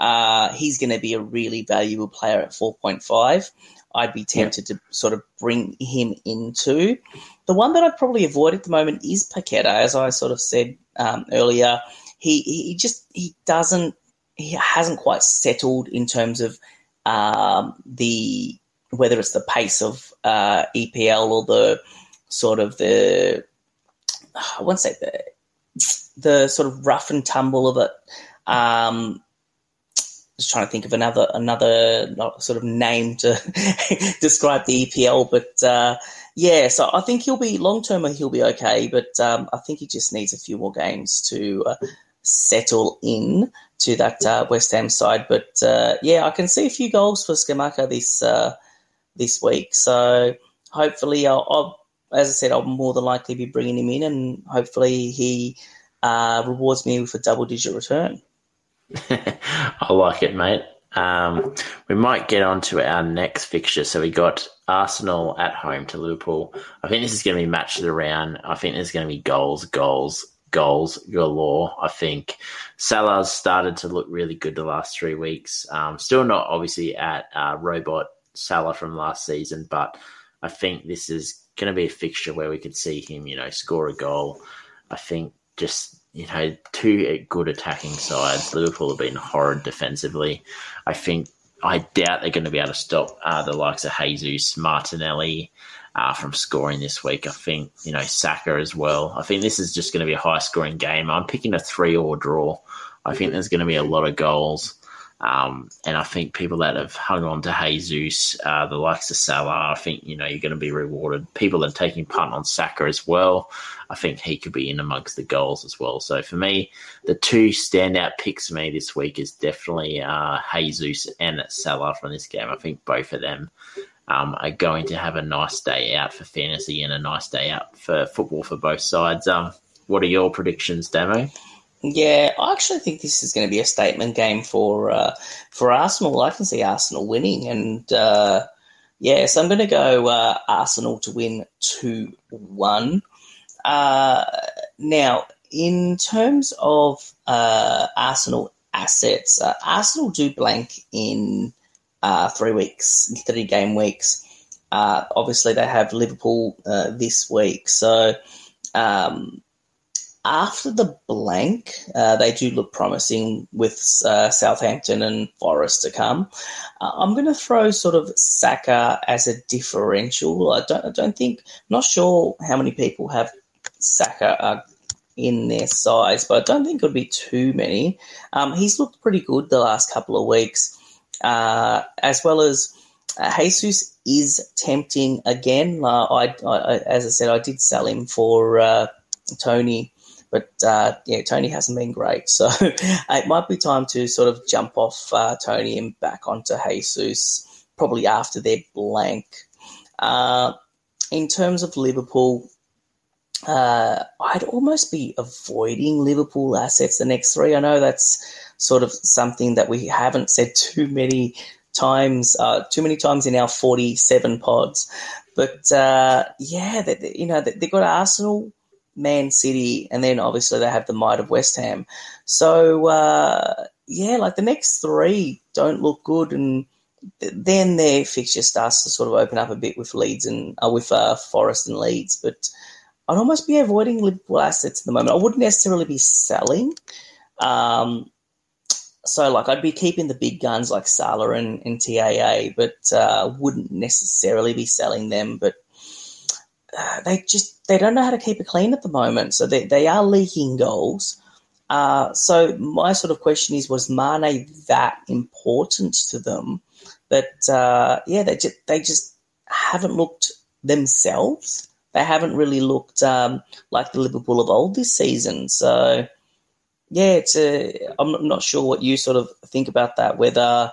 uh, he's going to be a really valuable player at 4.5. I'd be tempted yeah. to sort of bring him into. The one that I'd probably avoid at the moment is Paqueta, as I sort of said um, earlier. He he just he doesn't he hasn't quite settled in terms of um, the whether it's the pace of uh, EPL or the sort of the I won't say the the sort of rough and tumble of it. Um, just trying to think of another another sort of name to describe the EPL, but uh, yeah. So I think he'll be long term. He'll be okay, but um, I think he just needs a few more games to uh, settle in to that uh, West Ham side. But uh, yeah, I can see a few goals for Scamacca this uh, this week. So hopefully, I'll, I'll, as I said, I'll more than likely be bringing him in, and hopefully he uh, rewards me with a double digit return. I like it, mate. Um, we might get on to our next fixture. So we got Arsenal at home to Liverpool. I think this is going to be matched around. I think there's going to be goals, goals, goals galore. I think Salah's started to look really good the last three weeks. Um, still not obviously at uh, robot Salah from last season, but I think this is going to be a fixture where we could see him, you know, score a goal. I think just you know, two good attacking sides. Liverpool have been horrid defensively. I think I doubt they're going to be able to stop uh, the likes of Jesus, Martinelli uh, from scoring this week. I think you know Saka as well. I think this is just going to be a high scoring game. I'm picking a three or draw. I think there's going to be a lot of goals. Um, and I think people that have hung on to Jesus, uh, the likes of Salah, I think you know you're going to be rewarded. People that are taking punt on Saka as well, I think he could be in amongst the goals as well. So for me, the two standout picks for me this week is definitely uh, Jesus and Salah from this game. I think both of them um, are going to have a nice day out for fantasy and a nice day out for football for both sides. Um, what are your predictions, Damo? Yeah, I actually think this is going to be a statement game for uh, for Arsenal. I can see Arsenal winning, and uh, yeah, so I'm going to go uh, Arsenal to win two one. Uh, now, in terms of uh, Arsenal assets, uh, Arsenal do blank in three weeks, three game weeks. obviously, they have Liverpool this week, so. Um, after the blank, uh, they do look promising with uh, Southampton and Forest to come. Uh, I'm going to throw sort of Saka as a differential. I don't, I don't think, not sure how many people have Saka uh, in their size, but I don't think it would be too many. Um, he's looked pretty good the last couple of weeks, uh, as well as uh, Jesus is tempting again. I, I, as I said, I did sell him for Toney but uh, yeah, Toney hasn't been great. So it might be time to sort of jump off uh, Toney and back onto Jesus, probably after their blank. Uh, in terms of Liverpool, uh, I'd almost be avoiding Liverpool assets the next three. I know that's sort of something that we haven't said too many times, uh, too many times in our 47 pods. But uh, yeah, they, you know, they've got Arsenal, Man City, and then obviously they have the might of West Ham. So uh, yeah, like the next three don't look good, and then their fixture starts to sort of open up a bit with Leeds and uh, with uh, Forest and Leeds. But I'd almost be avoiding Liverpool assets at the moment. I wouldn't necessarily be selling. Um, so, like, I'd be keeping the big guns like Salah and, and TAA, but uh, wouldn't necessarily be selling them. But they just they don't know how to keep it clean at the moment. So they, they are leaking goals. Uh, so my sort of question is, was Mane that important to them that uh, yeah they just they just haven't looked themselves. They haven't really looked um, like the Liverpool of old this season. So yeah, it's a, I'm not sure what you sort of think about that. Whether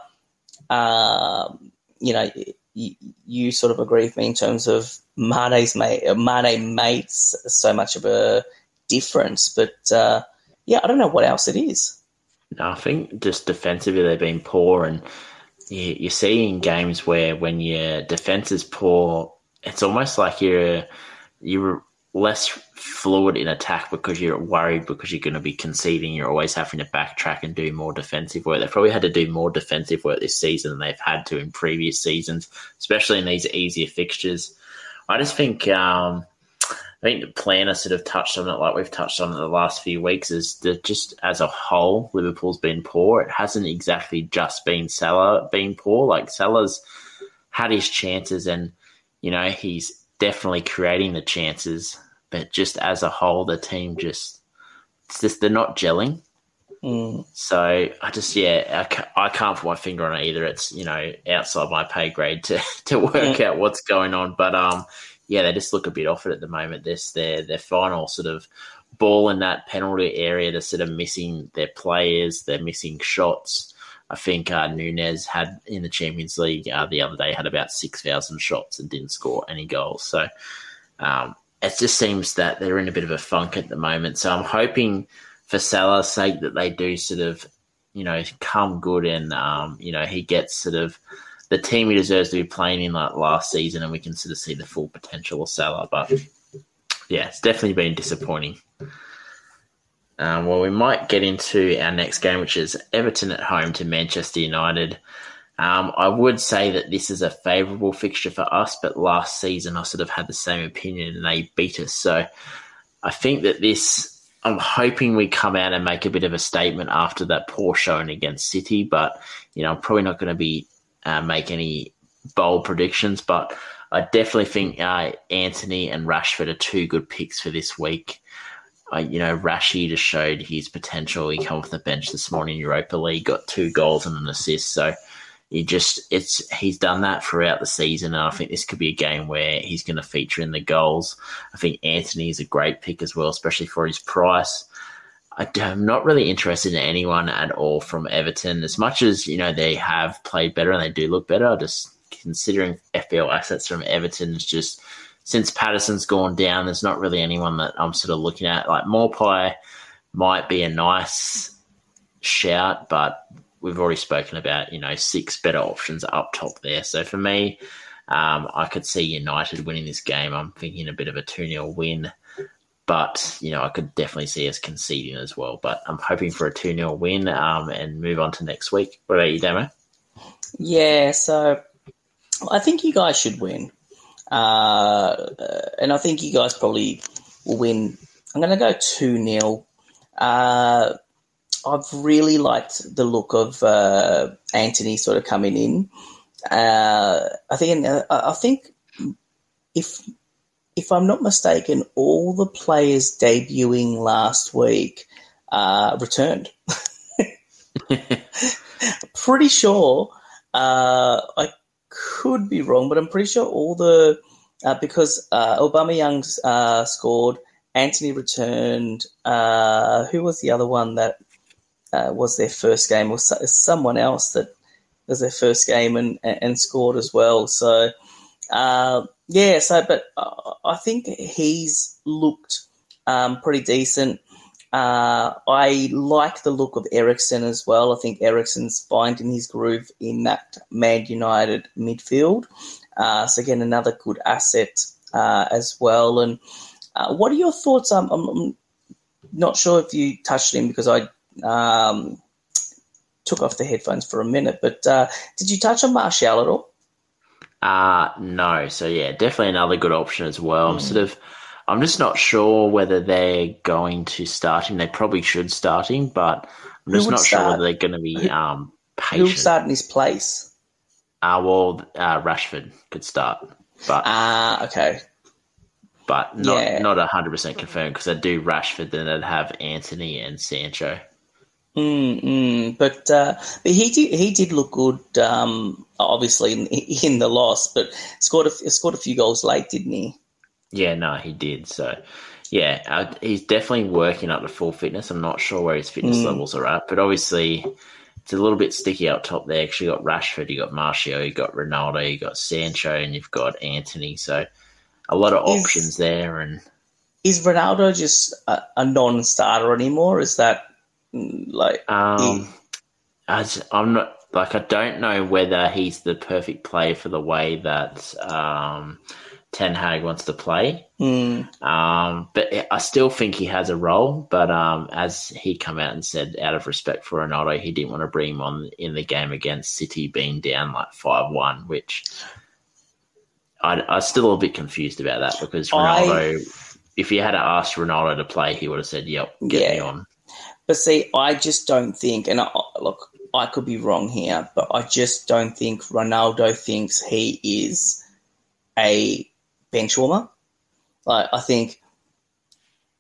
uh, you know you, sort of agree with me in terms of Mane's mate, Mane makes so much of a difference, but uh, yeah, I don't know what else it is. No, I think just defensively they've been poor, and you, you see in games where when your defense is poor, it's almost like you're you're less fluid in attack because you're worried because you're going to be conceding. You're always having to backtrack and do more defensive work. They've probably had to do more defensive work this season than they've had to in previous seasons, especially in these easier fixtures. I just think um, I think the planner sort of touched on it, like we've touched on it the last few weeks, is that just as a whole, Liverpool's been poor. It hasn't exactly just been Salah being poor. Like Salah's had his chances, and you know he's definitely creating the chances. But just as a whole, the team just it's just they're not gelling. Mm. So I just yeah I can't, I can't put my finger on it either. It's you know outside my pay grade to to work mm. out what's going on. But um yeah, they just look a bit off it at the moment. This their their final sort of ball in that penalty area. They're sort of missing their players. They're missing shots. I think uh, Nunez had in the Champions League uh, the other day had about six thousand shots and didn't score any goals. So um, it just seems that they're in a bit of a funk at the moment. So I'm hoping for Salah's sake that they do sort of you know come good and um, you know he gets sort of the team he deserves to be playing in like last season, and we can sort of see the full potential of Salah. But yeah, it's definitely been disappointing. Um, well, we might get into our next game, which is Everton at home to Manchester United. Um, I would say that this is a favourable fixture for us, but last season I sort of had the same opinion and they beat us. So I think that this, I'm hoping we come out and make a bit of a statement after that poor showing against City, but you know I'm probably not going to be uh, make any bold predictions, but I definitely think uh, Antony and Rashford are two good picks for this week. Uh, you know, Rashi just showed his potential. He came off the bench this morning in Europa League, got two goals and an assist. So he just it's he's done that throughout the season, and I think this could be a game where he's going to feature in the goals. I think Antony is a great pick as well, especially for his price. I'm not really interested in anyone at all from Everton. As much as you know they have played better and they do look better, just considering FPL assets from Everton is just since Patterson's gone down, there's not really anyone that I'm sort of looking at. Like Maupay might be a nice shout, but we've already spoken about you know six better options up top there. So for me, um, I could see United winning this game. I'm thinking a bit of a 2 0 win. But, you know, I could definitely see us conceding as well. But I'm hoping for a 2 0 win um, and move on to next week. What about you, Damo? Yeah, so I think you guys should win. Uh, and I think you guys probably will win. I'm going to go 2 0. Uh, I've really liked the look of uh, Antony sort of coming in. Uh, I think I think if if I'm not mistaken, all the players debuting last week uh, returned. pretty sure. Uh, I could be wrong, but I'm pretty sure all the uh, because uh, Aubameyang uh, scored, Antony returned. Uh, who was the other one that uh, was their first game? Or someone else that was their first game and and scored as well. So. Uh, yeah, so but I think he's looked um, pretty decent. Uh, I like the look of Eriksen as well. I think Eriksen's finding his groove in that Man United midfield. Uh, so again, another good asset uh, as well. And uh, what are your thoughts? I'm, I'm, not sure if you touched him because I um, took off the headphones for a minute. But uh, did you touch on Martial at all? Uh no. So yeah, definitely another good option as well. I'm sort of I'm just not sure whether they're going to start him. They probably should start him, but I'm just not sure whether they're going to be um Who would start in his place? Uh, well, uh, Rashford could start, but Ah, okay. but not yeah. not hundred percent confirmed because they'd do Rashford, then they'd have Antony and Sancho. Mm, mm. But uh, but he did he did look good. Um, obviously in, in the loss, but scored a, scored a few goals late, didn't he? Yeah, no, he did. So, yeah, uh, he's definitely working up to full fitness. I'm not sure where his fitness Mm. levels are at, but obviously it's a little bit sticky up top there actually you got Rashford, you got Martial, you got Ronaldo, you got Sancho, and you've got Antony. So, a lot of Is- options there. And Is Ronaldo just a, a non-starter anymore? Is that like um, as I'm not like I don't know whether he's the perfect player for the way that um, Ten Hag wants to play. mm, Um, but I still think he has a role. But um, as he come out and said, out of respect for Ronaldo, he didn't want to bring him on in the game against City, being down like five one, which I I'm still a bit confused about that because I- Ronaldo, if you had to ask Ronaldo to play, he would have said, "Yep, get me on." But see, I just don't think, and I, look, I could be wrong here, but I just don't think Ronaldo thinks he is a bench warmer. Like, I think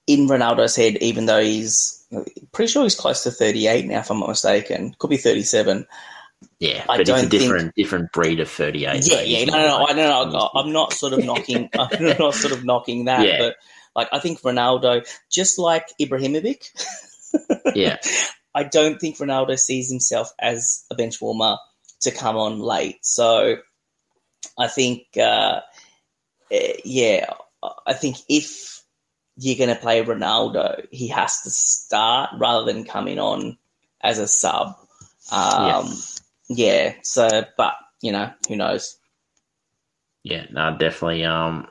in Ronaldo's head, even though he's pretty sure he's close to 38 now, if I'm not mistaken, could be 37. Yeah, I but it's a don't think- different different breed of thirty eight. Yeah, yeah, no, no, no, I no, no, I'm not sort of knocking, I'm not sort of knocking that, Yeah. but like, I think Ronaldo, just like Ibrahimovic, yeah, I don't think Ronaldo sees himself as a bench warmer to come on late. So I think, uh, eh, yeah, I think if you're going to play Ronaldo, he has to start rather than coming on as a sub. Um, yeah. So, but you know, who knows? Yeah, no, definitely. Um,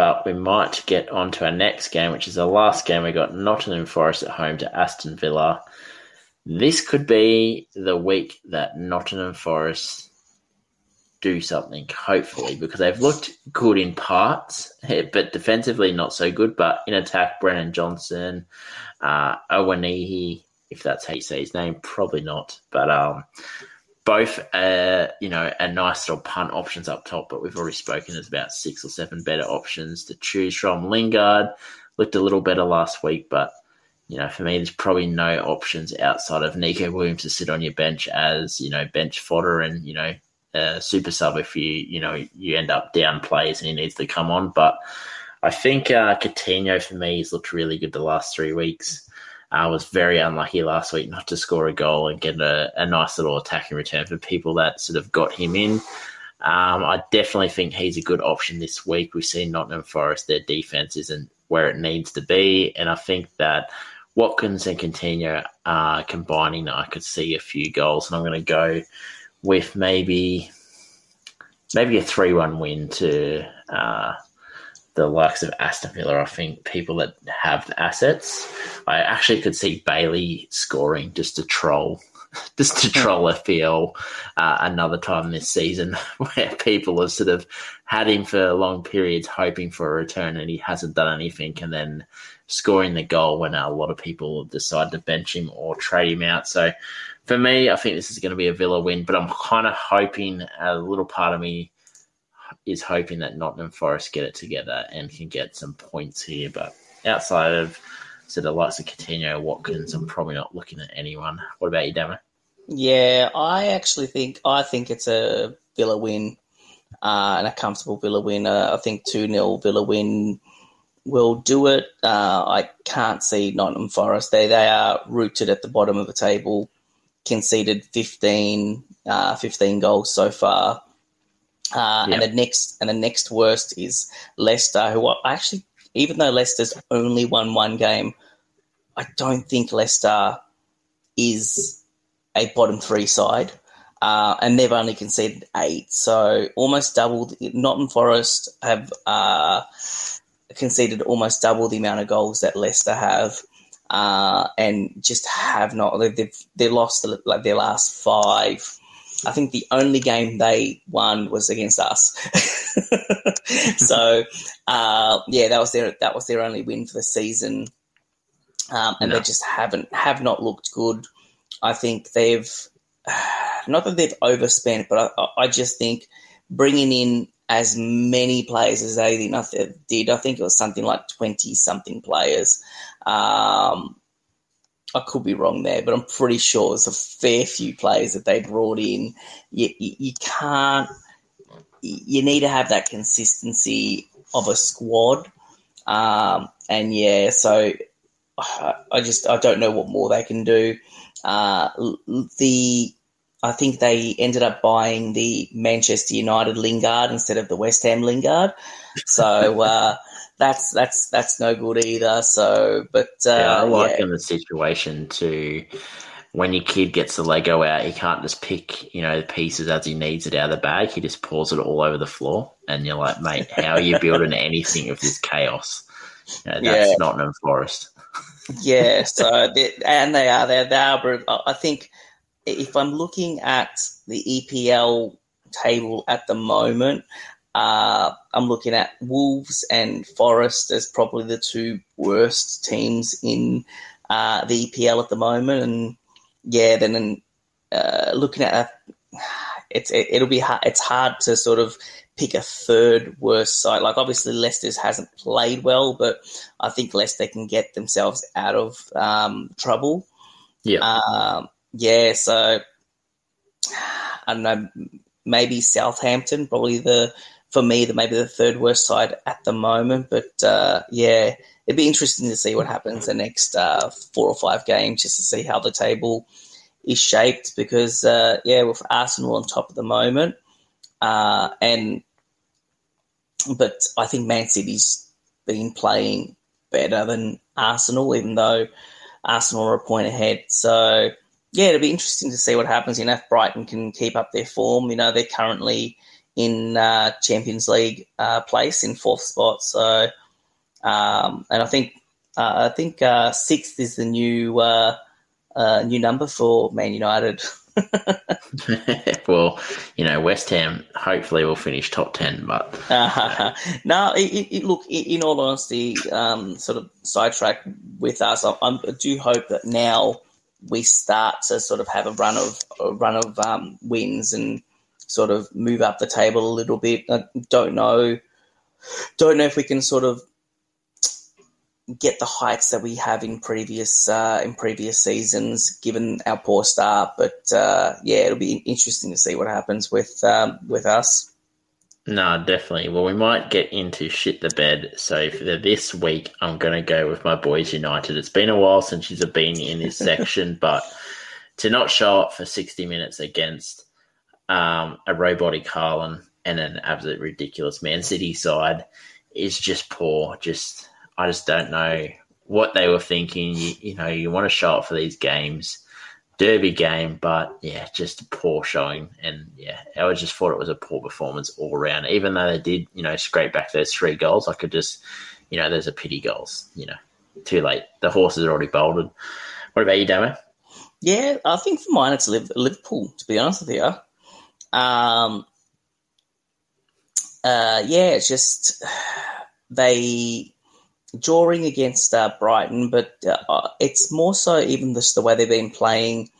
but we might get on to our next game, which is the last game. We got Nottingham Forest at home to Aston Villa. This could be the week that Nottingham Forest do something, hopefully, because they've looked good in parts, but defensively not so good. But in attack, Brennan Johnson, uh, Awoniyi, if that's how you say his name, probably not. But um, both, uh, you know, a nice little punt options up top, but we've already spoken there's about six or seven better options to choose from. Lingard looked a little better last week, but you know, for me, there's probably no options outside of Neco Williams to sit on your bench as you know bench fodder and you know uh, super sub if you you know you end up down plays and he needs to come on. But I think uh, Coutinho for me has looked really good the last three weeks. I was very unlucky last week not to score a goal and get a, a nice little attacking return for people that sort of got him in. Um, I definitely think he's a good option this week. We've seen Nottingham Forest, their defense isn't where it needs to be. And I think that Watkins and Coutinho uh, combining, I could see a few goals. And I'm going to go with maybe maybe a 3 1 win to uh, the likes of Aston Villa. I think people that have the assets, I actually could see Bailey scoring just to troll, just to troll FPL uh, another time this season, where people have sort of had him for long periods, hoping for a return, and he hasn't done anything, and then scoring the goal when a lot of people decide to bench him or trade him out. So. For me, I think this is going to be a Villa win, but I'm kind of hoping a little part of me is hoping that Nottingham Forest get it together and can get some points here. But outside of so the likes of Coutinho, Watkins, I'm probably not looking at anyone. What about you, Damo? Yeah, I actually think I think it's a Villa win uh, and a comfortable Villa win. Uh, I think two 0 Villa win will do it. Uh, I can't see Nottingham Forest. They they are rooted at the bottom of the table. Conceded 15, uh, 15 goals so far. Uh, Yeah. And the next and the next worst is Leicester, who are actually, even though Leicester's only won one game, I don't think Leicester is a bottom three side, uh, and they've only conceded eight, so almost double. Nottingham Forest have uh, conceded almost double the amount of goals that Leicester have. uh, and just have not. They've they lost like their last five. I think the only game they won was against us. so uh, yeah, that was their that was their only win for the season, um, and no. they just haven't have not looked good. I think they've not that they've overspent, but I, I just think bringing in as many players as they did. I think it was something like 20 something players. Um, I could be wrong there, but I'm pretty sure it's a fair few players that they brought in. You, you, you can't, you need to have that consistency of a squad. Um, and yeah, so I just, I don't know what more they can do. Uh, the I think they ended up buying the Manchester United Lingard instead of the West Ham Lingard. So uh, that's that's that's no good either. So, but uh, yeah, I like yeah. in the situation to when your kid gets the Lego out, he can't just pick you know the pieces as he needs it out of the bag. He just pours it all over the floor, and you're like, mate, how are you building anything of this chaos? You know, that's yeah. Nottingham Forest. yeah, so they, and they are they they are. I think if I'm looking at the EPL table at the moment, uh, I'm looking at Wolves and Forest as probably the two worst teams in uh, the EPL at the moment. And yeah, then uh, looking at it's it, will be hard, it's hard to sort of pick a third worst side. Like obviously Leicester's hasn't played well, but I think Leicester can get themselves out of um, trouble. Yeah. Um, yeah, so I don't know, maybe Southampton, probably the for me the maybe the third worst side at the moment. But uh, yeah, it'd be interesting to see what happens the next uh, four or five games, just to see how the table is shaped. Because uh, yeah, with Arsenal on top at the moment, uh, and but I think Man City's been playing better than Arsenal, even though Arsenal are a point ahead. So yeah, it'll be interesting to see what happens. You know, if Brighton can keep up their form. You know, they're currently in uh, Champions League uh, place in fourth spot. So, um, and I think uh, I think uh, sixth is the new uh, uh, new number for Man United. well, you know, West Ham hopefully will finish top ten, but no. It, it, look, in all honesty, um, sort of sidetrack with us. I, I do hope that now we start to sort of have a run of a run of um, wins and sort of move up the table a little bit. I don't know, don't know if we can sort of get the heights that we have in previous uh, in previous seasons, given our poor start. But uh, yeah, it'll be interesting to see what happens with um, with us. No, definitely. Well, we might get into shit the bed. So for this week, I'm going to go with my boys United. It's been a while since you've been in this section, but to not show up for 60 minutes against um, a robotic Haaland and an absolute ridiculous Man City side is just poor. Just I just don't know what they were thinking. You, you know, you want to show up for these games derby game, but yeah, just a poor showing. And yeah, I just thought it was a poor performance all around. Even though they did, you know, scrape back those three goals, I could just, you know, there's a pity goals. You know, too late. The horses are already bolted. What about you, Damo? Yeah, I think for mine it's Liverpool. To be honest with you, um, uh, yeah, it's just they drawing against uh, Brighton, but uh, it's more so even just the way they've been playing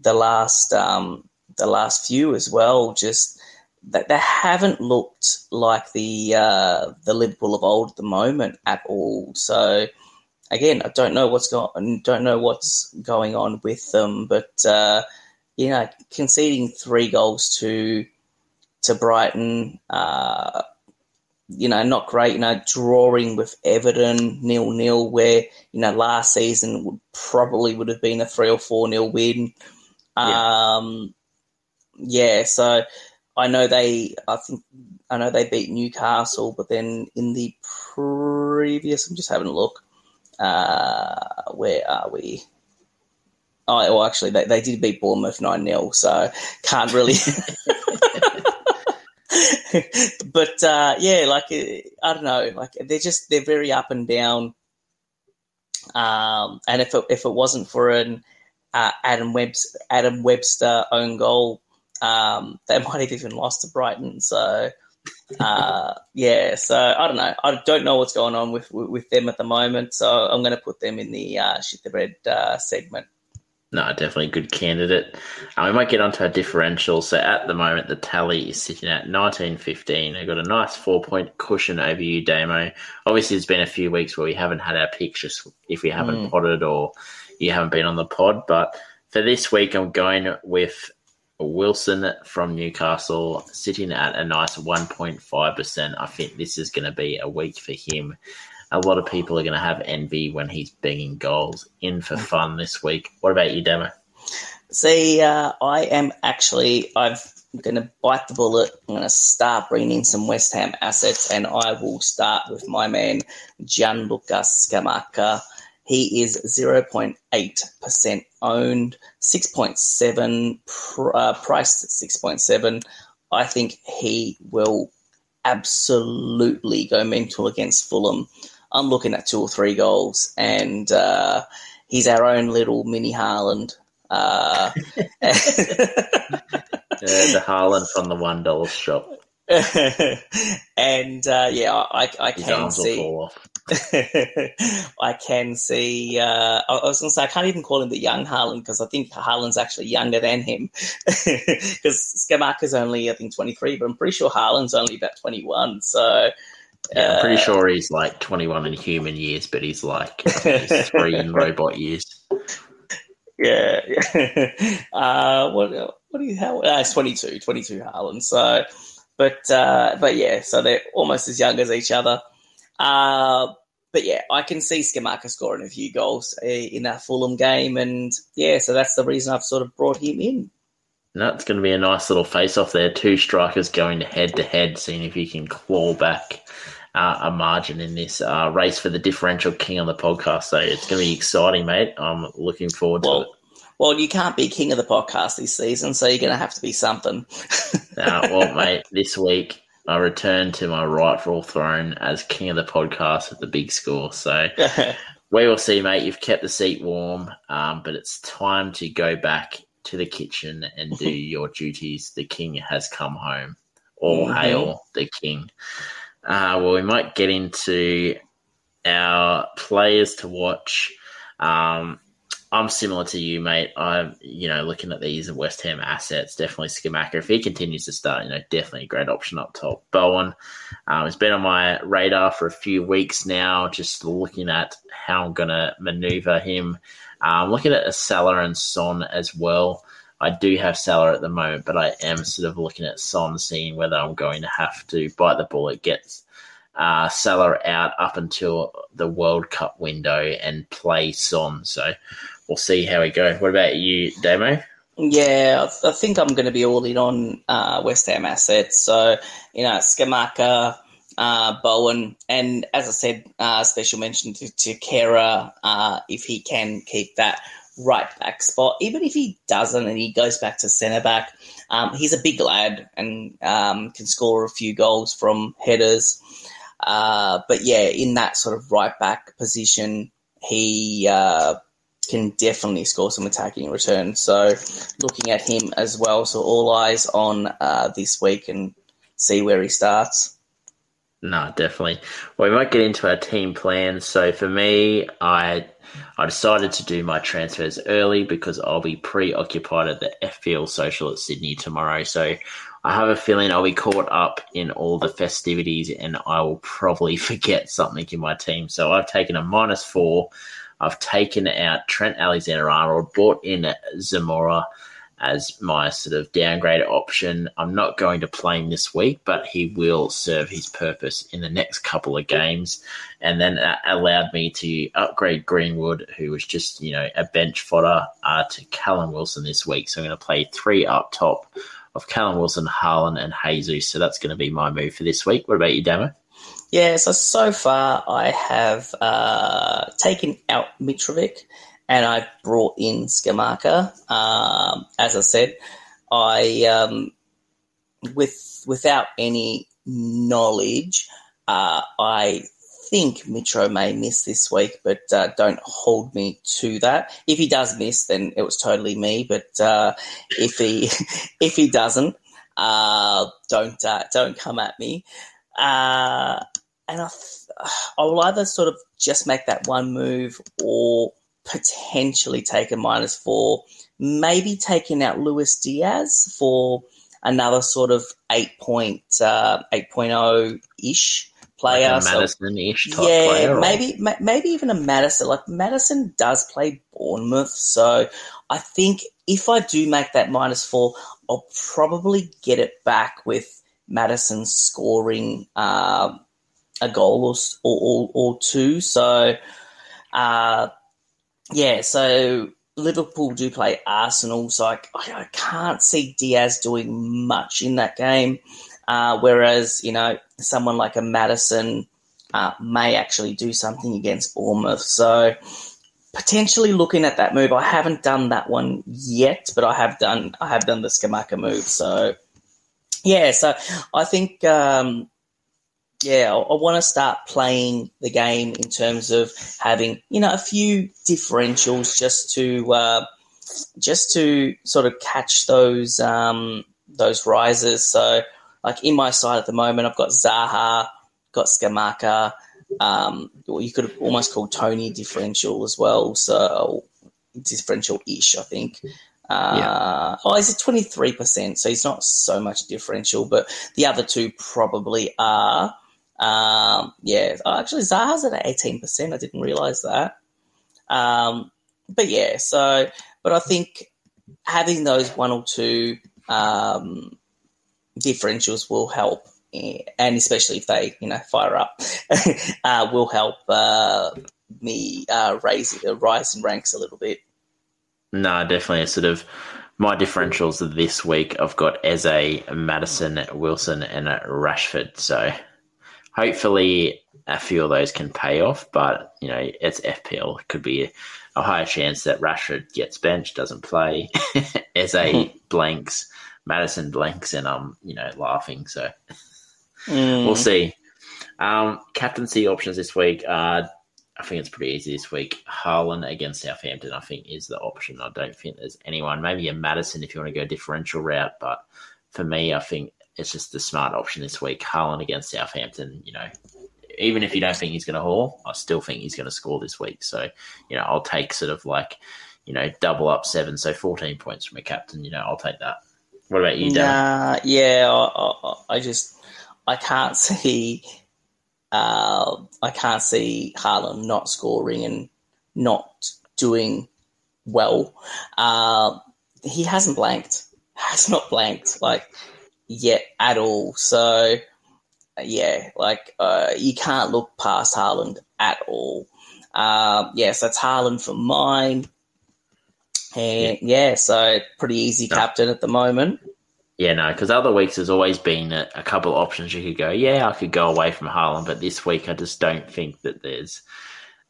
the last um, the last few as well. Just that they haven't looked like the uh, the Liverpool of old at the moment at all. So again, I don't know what's going don't know what's going on with them, but uh, you know, conceding three goals to to Brighton. Uh, you know, not great, you know, drawing with Everton nil nil, where, you know, last season would probably would have been a three or four nil win. Yeah. Um, yeah, so I know they, I think, I know they beat Newcastle, but then in the previous, I'm just having a look. Uh, where are we? Oh, well, actually, they, they did beat Bournemouth 9 0, so can't really. but uh, yeah, like uh, I don't know, like they're just they're very up and down. Um, and if it, if it wasn't for an uh, Adam Webster, Adam Webster own goal, um, they might have even lost to Brighton. So uh, yeah, so I don't know. I don't know what's going on with with them at the moment. So I'm going to put them in the uh, shit the red uh, segment. No, definitely a good candidate. Uh, we might get onto our differential. So at the moment, the tally is sitting at 1915. They've got a nice four point cushion over you, Damo. Obviously, it's been a few weeks where we haven't had our just if we haven't mm. potted or you haven't been on the pod. But for this week, I'm going with Wilson from Newcastle sitting at a nice 1.5%. I think this is going to be a week for him. A lot of people are going to have envy when he's banging goals in for fun this week. What about you, Demo? See, uh, I am actually, I'm going to bite the bullet. I'm going to start bringing in some West Ham assets, and I will start with my man, Gianluca Scamacca. He is 0.8% owned, 6.7 pr- uh, priced at 6.7. I think he will absolutely go mental against Fulham. I'm looking at two or three goals, and uh, he's our own little mini Haaland. Uh, the Haaland from the one dollar shop. and uh, yeah, I, I can see. I can see. Uh, I was going to say I can't even call him the young Haaland because I think Haaland's actually younger than him. Because is only I think twenty three, but I'm pretty sure Haaland's only about twenty one. So. Yeah, I'm pretty uh, sure he's like 21 in human years, but he's like he's three in robot years. Yeah, yeah. Uh, what what do you have? Uh, it's 22, 22 Haaland. So, but uh, but yeah, so they're almost as young as each other. Uh, but yeah, I can see Scamacca scoring a few goals uh, in that Fulham game, and yeah, so that's the reason I've sort of brought him in. No, it's going to be a nice little face off there. Two strikers going head to head, seeing if he can claw back uh, a margin in this uh, race for the differential king on the podcast. So it's going to be exciting, mate. I'm looking forward well, to it. Well, you can't be king of the podcast this season, so you're going to have to be something. uh, well, mate, this week I return to my rightful throne as king of the podcast with the big score. So we will see, mate. You've kept the seat warm, um, but it's time to go back to the kitchen and do your duties. The king has come home. All mm-hmm. hail the king. Uh, well, we might get into our players to watch. Um, I'm similar to you, mate. I'm, you know, looking at these West Ham assets, definitely Scamacca. If he continues to start, you know, definitely a great option up top. Bowen um, has been on my radar for a few weeks now, just looking at how I'm going to maneuver him. I'm um, looking at a Salah and Son as well. I do have Salah at the moment, but I am sort of looking at Son, seeing whether I'm going to have to bite the bullet, get uh, Salah out up until the World Cup window and play Son. So we'll see how we go. What about you, Damo? Yeah, I think I'm going to be all in on uh, West Ham assets. So, you know, Scamacca, uh, Bowen, and as I said, uh, special mention to, to Kehrer uh, if he can keep that right back spot. Even if he doesn't and he goes back to centre back, um, he's a big lad and um, can score a few goals from headers. Uh, but yeah, in that sort of right back position, he uh, can definitely score some attacking returns. So looking at him as well. So all eyes on uh, this week and see where he starts. No, definitely. Well, we might get into our team plans. So for me, I I decided to do my transfers early because I'll be preoccupied at the FPL social at Sydney tomorrow. So I have a feeling I'll be caught up in all the festivities and I will probably forget something in my team. So I've taken a minus four I've taken out Trent Alexander Arnold, brought in Zemura as my sort of downgrade option. I'm not going to play him this week, but he will serve his purpose in the next couple of games. And then that allowed me to upgrade Greenwood, who was just, you know, a bench fodder, uh, to Callum Wilson this week. So I'm going to play three up top of Callum Wilson, Haaland, and Jesus. So that's going to be my move for this week. What about you, Damo? Yeah, so so far I have uh, taken out Mitrovic and I brought in Scamacca. Um, as I said, I um, with without any knowledge, uh, I think Mitro may miss this week, but uh, don't hold me to that. If he does miss, then it was totally me. But uh, if he if he doesn't, uh, don't uh, don't come at me. Uh, and I, I will either sort of just make that one move or potentially take a minus four, maybe taking out Luis Diaz for another sort of 8 point, uh, 8.0 ish player. Like Maddison ish so, yeah, player, maybe ma- maybe even a Maddison. Like Maddison does play Bournemouth, so I think if I do make that minus four, I'll probably get it back with Maddison scoring uh, a goal or, or, or, two. So, uh, yeah, so Liverpool do play Arsenal, so I, I can't see Diaz doing much in that game. Uh, whereas, you know, someone like a Maddison uh, may actually do something against Bournemouth. So potentially looking at that move. I haven't done that one yet, but I have done I have done the Scamacca move. So yeah, so I think um, yeah, I, I want to start playing the game in terms of having you know a few differentials just to uh, just to sort of catch those um, those rises. So like in my side at the moment, I've got Zaha, got Scamacca. Um, you could almost call Toney differential as well. So differential ish, I think. Uh, yeah. Oh, he's at twenty three percent, so he's not so much differential. But the other two probably are. Um, yeah, oh, actually, Zaha's at eighteen percent. I didn't realize that. Um, but yeah, so but I think having those one or two um, differentials will help, and especially if they you know fire up, uh, will help uh, me uh, raise uh, rise in ranks a little bit. No, definitely. A sort of my differentials this week. I've got Eze, Maddison, Wilson, and Rashford. So hopefully a few of those can pay off. But you know, it's FPL. It could be a higher chance that Rashford gets benched, doesn't play, Eze blanks, Maddison blanks, and I'm you know laughing. So mm. we'll see. Um, captaincy options this week. Uh, I think it's pretty easy this week. Haaland against Southampton, I think, is the option. I don't think there's anyone. Maybe a Maddison if you want to go differential route, but for me, I think it's just the smart option this week. Haaland against Southampton, you know, even if you don't think he's going to haul, I still think he's going to score this week. So, you know, I'll take sort of like, you know, double up seven, so 14 points from a captain. You know, I'll take that. What about you, Dan? Nah, yeah, I, I, I just, I can't see uh, I can't see Haaland not scoring and not doing well. Uh, he hasn't blanked, has not blanked like yet at all. So yeah, like uh, you can't look past Haaland at all. Uh, yes, that's Haaland for mine. And yeah, yeah so pretty easy captain at the moment. Yeah, no, because other weeks there's always been a, a, couple of options you could go. Yeah, I could go away from Haaland, but this week I just don't think that there's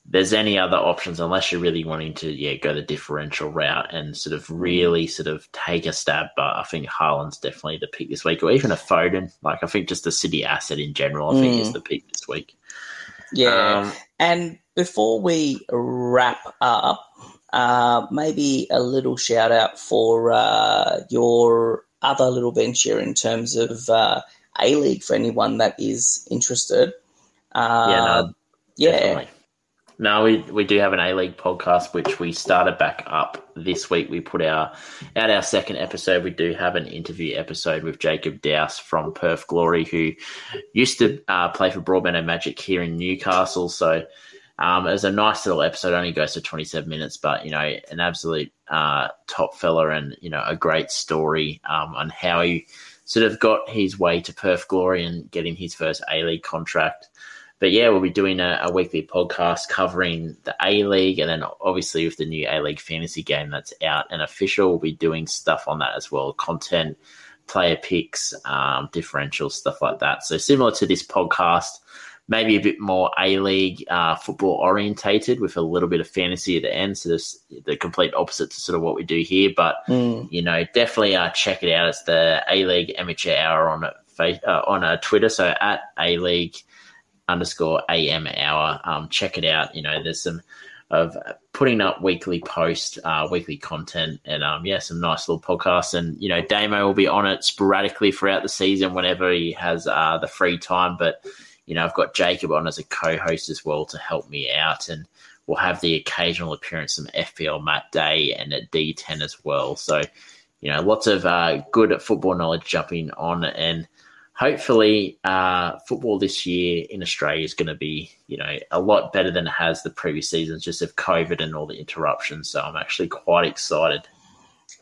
there's any other options unless you're really wanting to yeah go the differential route and sort of really sort of take a stab. But I think Haaland's definitely the pick this week, or even a Foden. Like I think just the City asset in general, I mm. think is mm. the pick this week. Yeah, um, and before we wrap up, uh, maybe a little shout out for uh, your other little venture in terms of uh, A League for anyone that is interested. Uh, yeah, no, yeah. Definitely. No, we we do have an A League podcast which we started back up this week. We put our out our second episode. We do have an interview episode with Jacob Douse from Perth Glory, who used to uh, play for Broadmeadow Magic here in Newcastle. So um, it was a nice little episode. Only goes to 27 minutes, but you know, an absolute uh, top fella, and you know, a great story um, on how he sort of got his way to Perth Glory and getting his first A League contract. But yeah, we'll be doing a, a weekly podcast covering the A League, and then obviously with the new A League fantasy game that's out and official, we'll be doing stuff on that as well, content, player picks, um, differential stuff like that. So similar to this podcast maybe a bit more A League uh, football orientated with a little bit of fantasy at the end. So this the complete opposite to sort of what we do here. But mm. you know, definitely uh, check it out. It's the A League Amateur Hour on uh, on uh, Twitter. So at A League underscore AM hour. Um, check it out. You know, there's some of putting up weekly post, uh, weekly content, and um, yeah, some nice little podcasts. And you know, Damo will be on it sporadically throughout the season whenever he has uh, the free time. But you know, I've got Jacob on as a co-host as well to help me out, and we'll have the occasional appearance from FPL Matt Day and at D10 as well. So you know, lots of uh, good football knowledge jumping on and hopefully uh, football this year in Australia is going to be, you know, a lot better than it has the previous seasons just of COVID and all the interruptions. So I'm actually quite excited.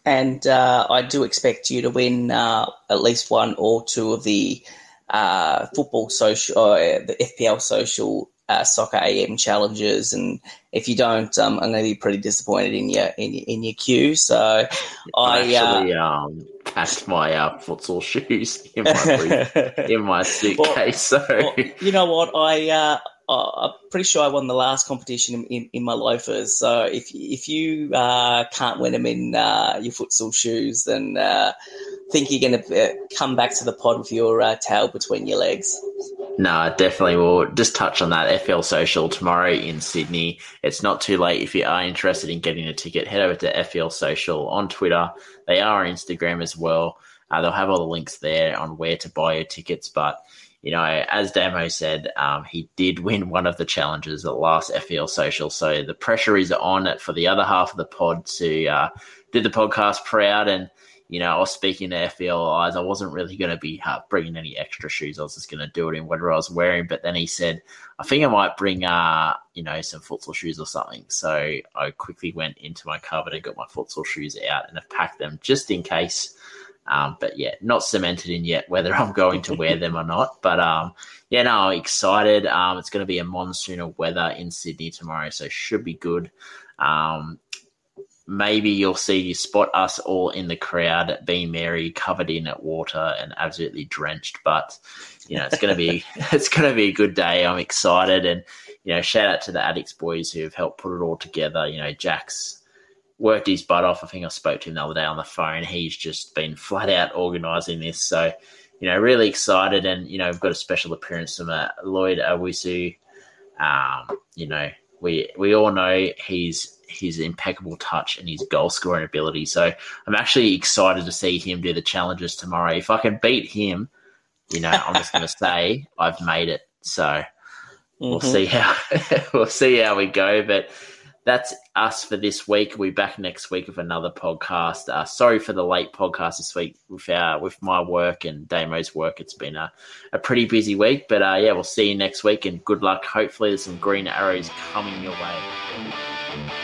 And uh, I do expect you to win uh, at least one or two of the uh, football social, uh, the FPL social uh, soccer AM challenges, and if you don't, um, I'm going to be pretty disappointed in your in, in your queue. So I actually uh, um, packed my uh, futsal shoes in my in my suitcase. Well, so well, you know what, I uh, I'm pretty sure I won the last competition in, in, my loafers. So if if you uh, can't win them in uh, your futsal shoes, then uh, think you're going to uh, come back to the pod with your uh, tail between your legs. No, definitely. We'll just touch on that FPL Social tomorrow in Sydney. It's not too late if you are interested in getting a ticket. Head over to FPL Social on Twitter. They are on Instagram as well. Uh, they'll have all the links there on where to buy your tickets. But you know, as Damo said, um, he did win one of the challenges at last FPL Social. So the pressure is on for the other half of the pod to uh, do the podcast proud and you know, I was speaking to FPL eyes. I wasn't really going to be uh, bringing any extra shoes. I was just going to do it in whatever I was wearing. But then he said, I think I might bring, uh, you know, some futsal shoes or something. So I quickly went into my cupboard and got my futsal shoes out and have packed them just in case. Um, but yeah, not cemented in yet whether I'm going to wear them or not. But um, yeah, no, I'm excited. Um, it's going to be a monsoon of weather in Sydney tomorrow, so should be good. Um, maybe you'll see you spot us all in the crowd being merry, covered in water and absolutely drenched. But you know, it's gonna be it's gonna be a good day. I'm excited, and you know, shout out to the Addicts boys who have helped put it all together. You know, Jack's worked his butt off. I think I spoke to him the other day on the phone. He's just been flat out organising this. So, you know, really excited, and you know, we've got a special appearance from uh, Lloyd Owusu. Um, you know, we we all know he's his impeccable touch and his goal scoring ability. So I'm actually excited to see him do the challenges tomorrow. If I can beat him, you know, I'm just going to say I've made it. So mm-hmm. we'll see how we'll see how we go. But that's us for this week. We'll be back next week with another podcast. Uh, sorry for the late podcast this week with our with my work and Damo's work. It's been a, a pretty busy week, but uh, yeah, we'll see you next week and good luck. Hopefully, there's some green arrows coming your way.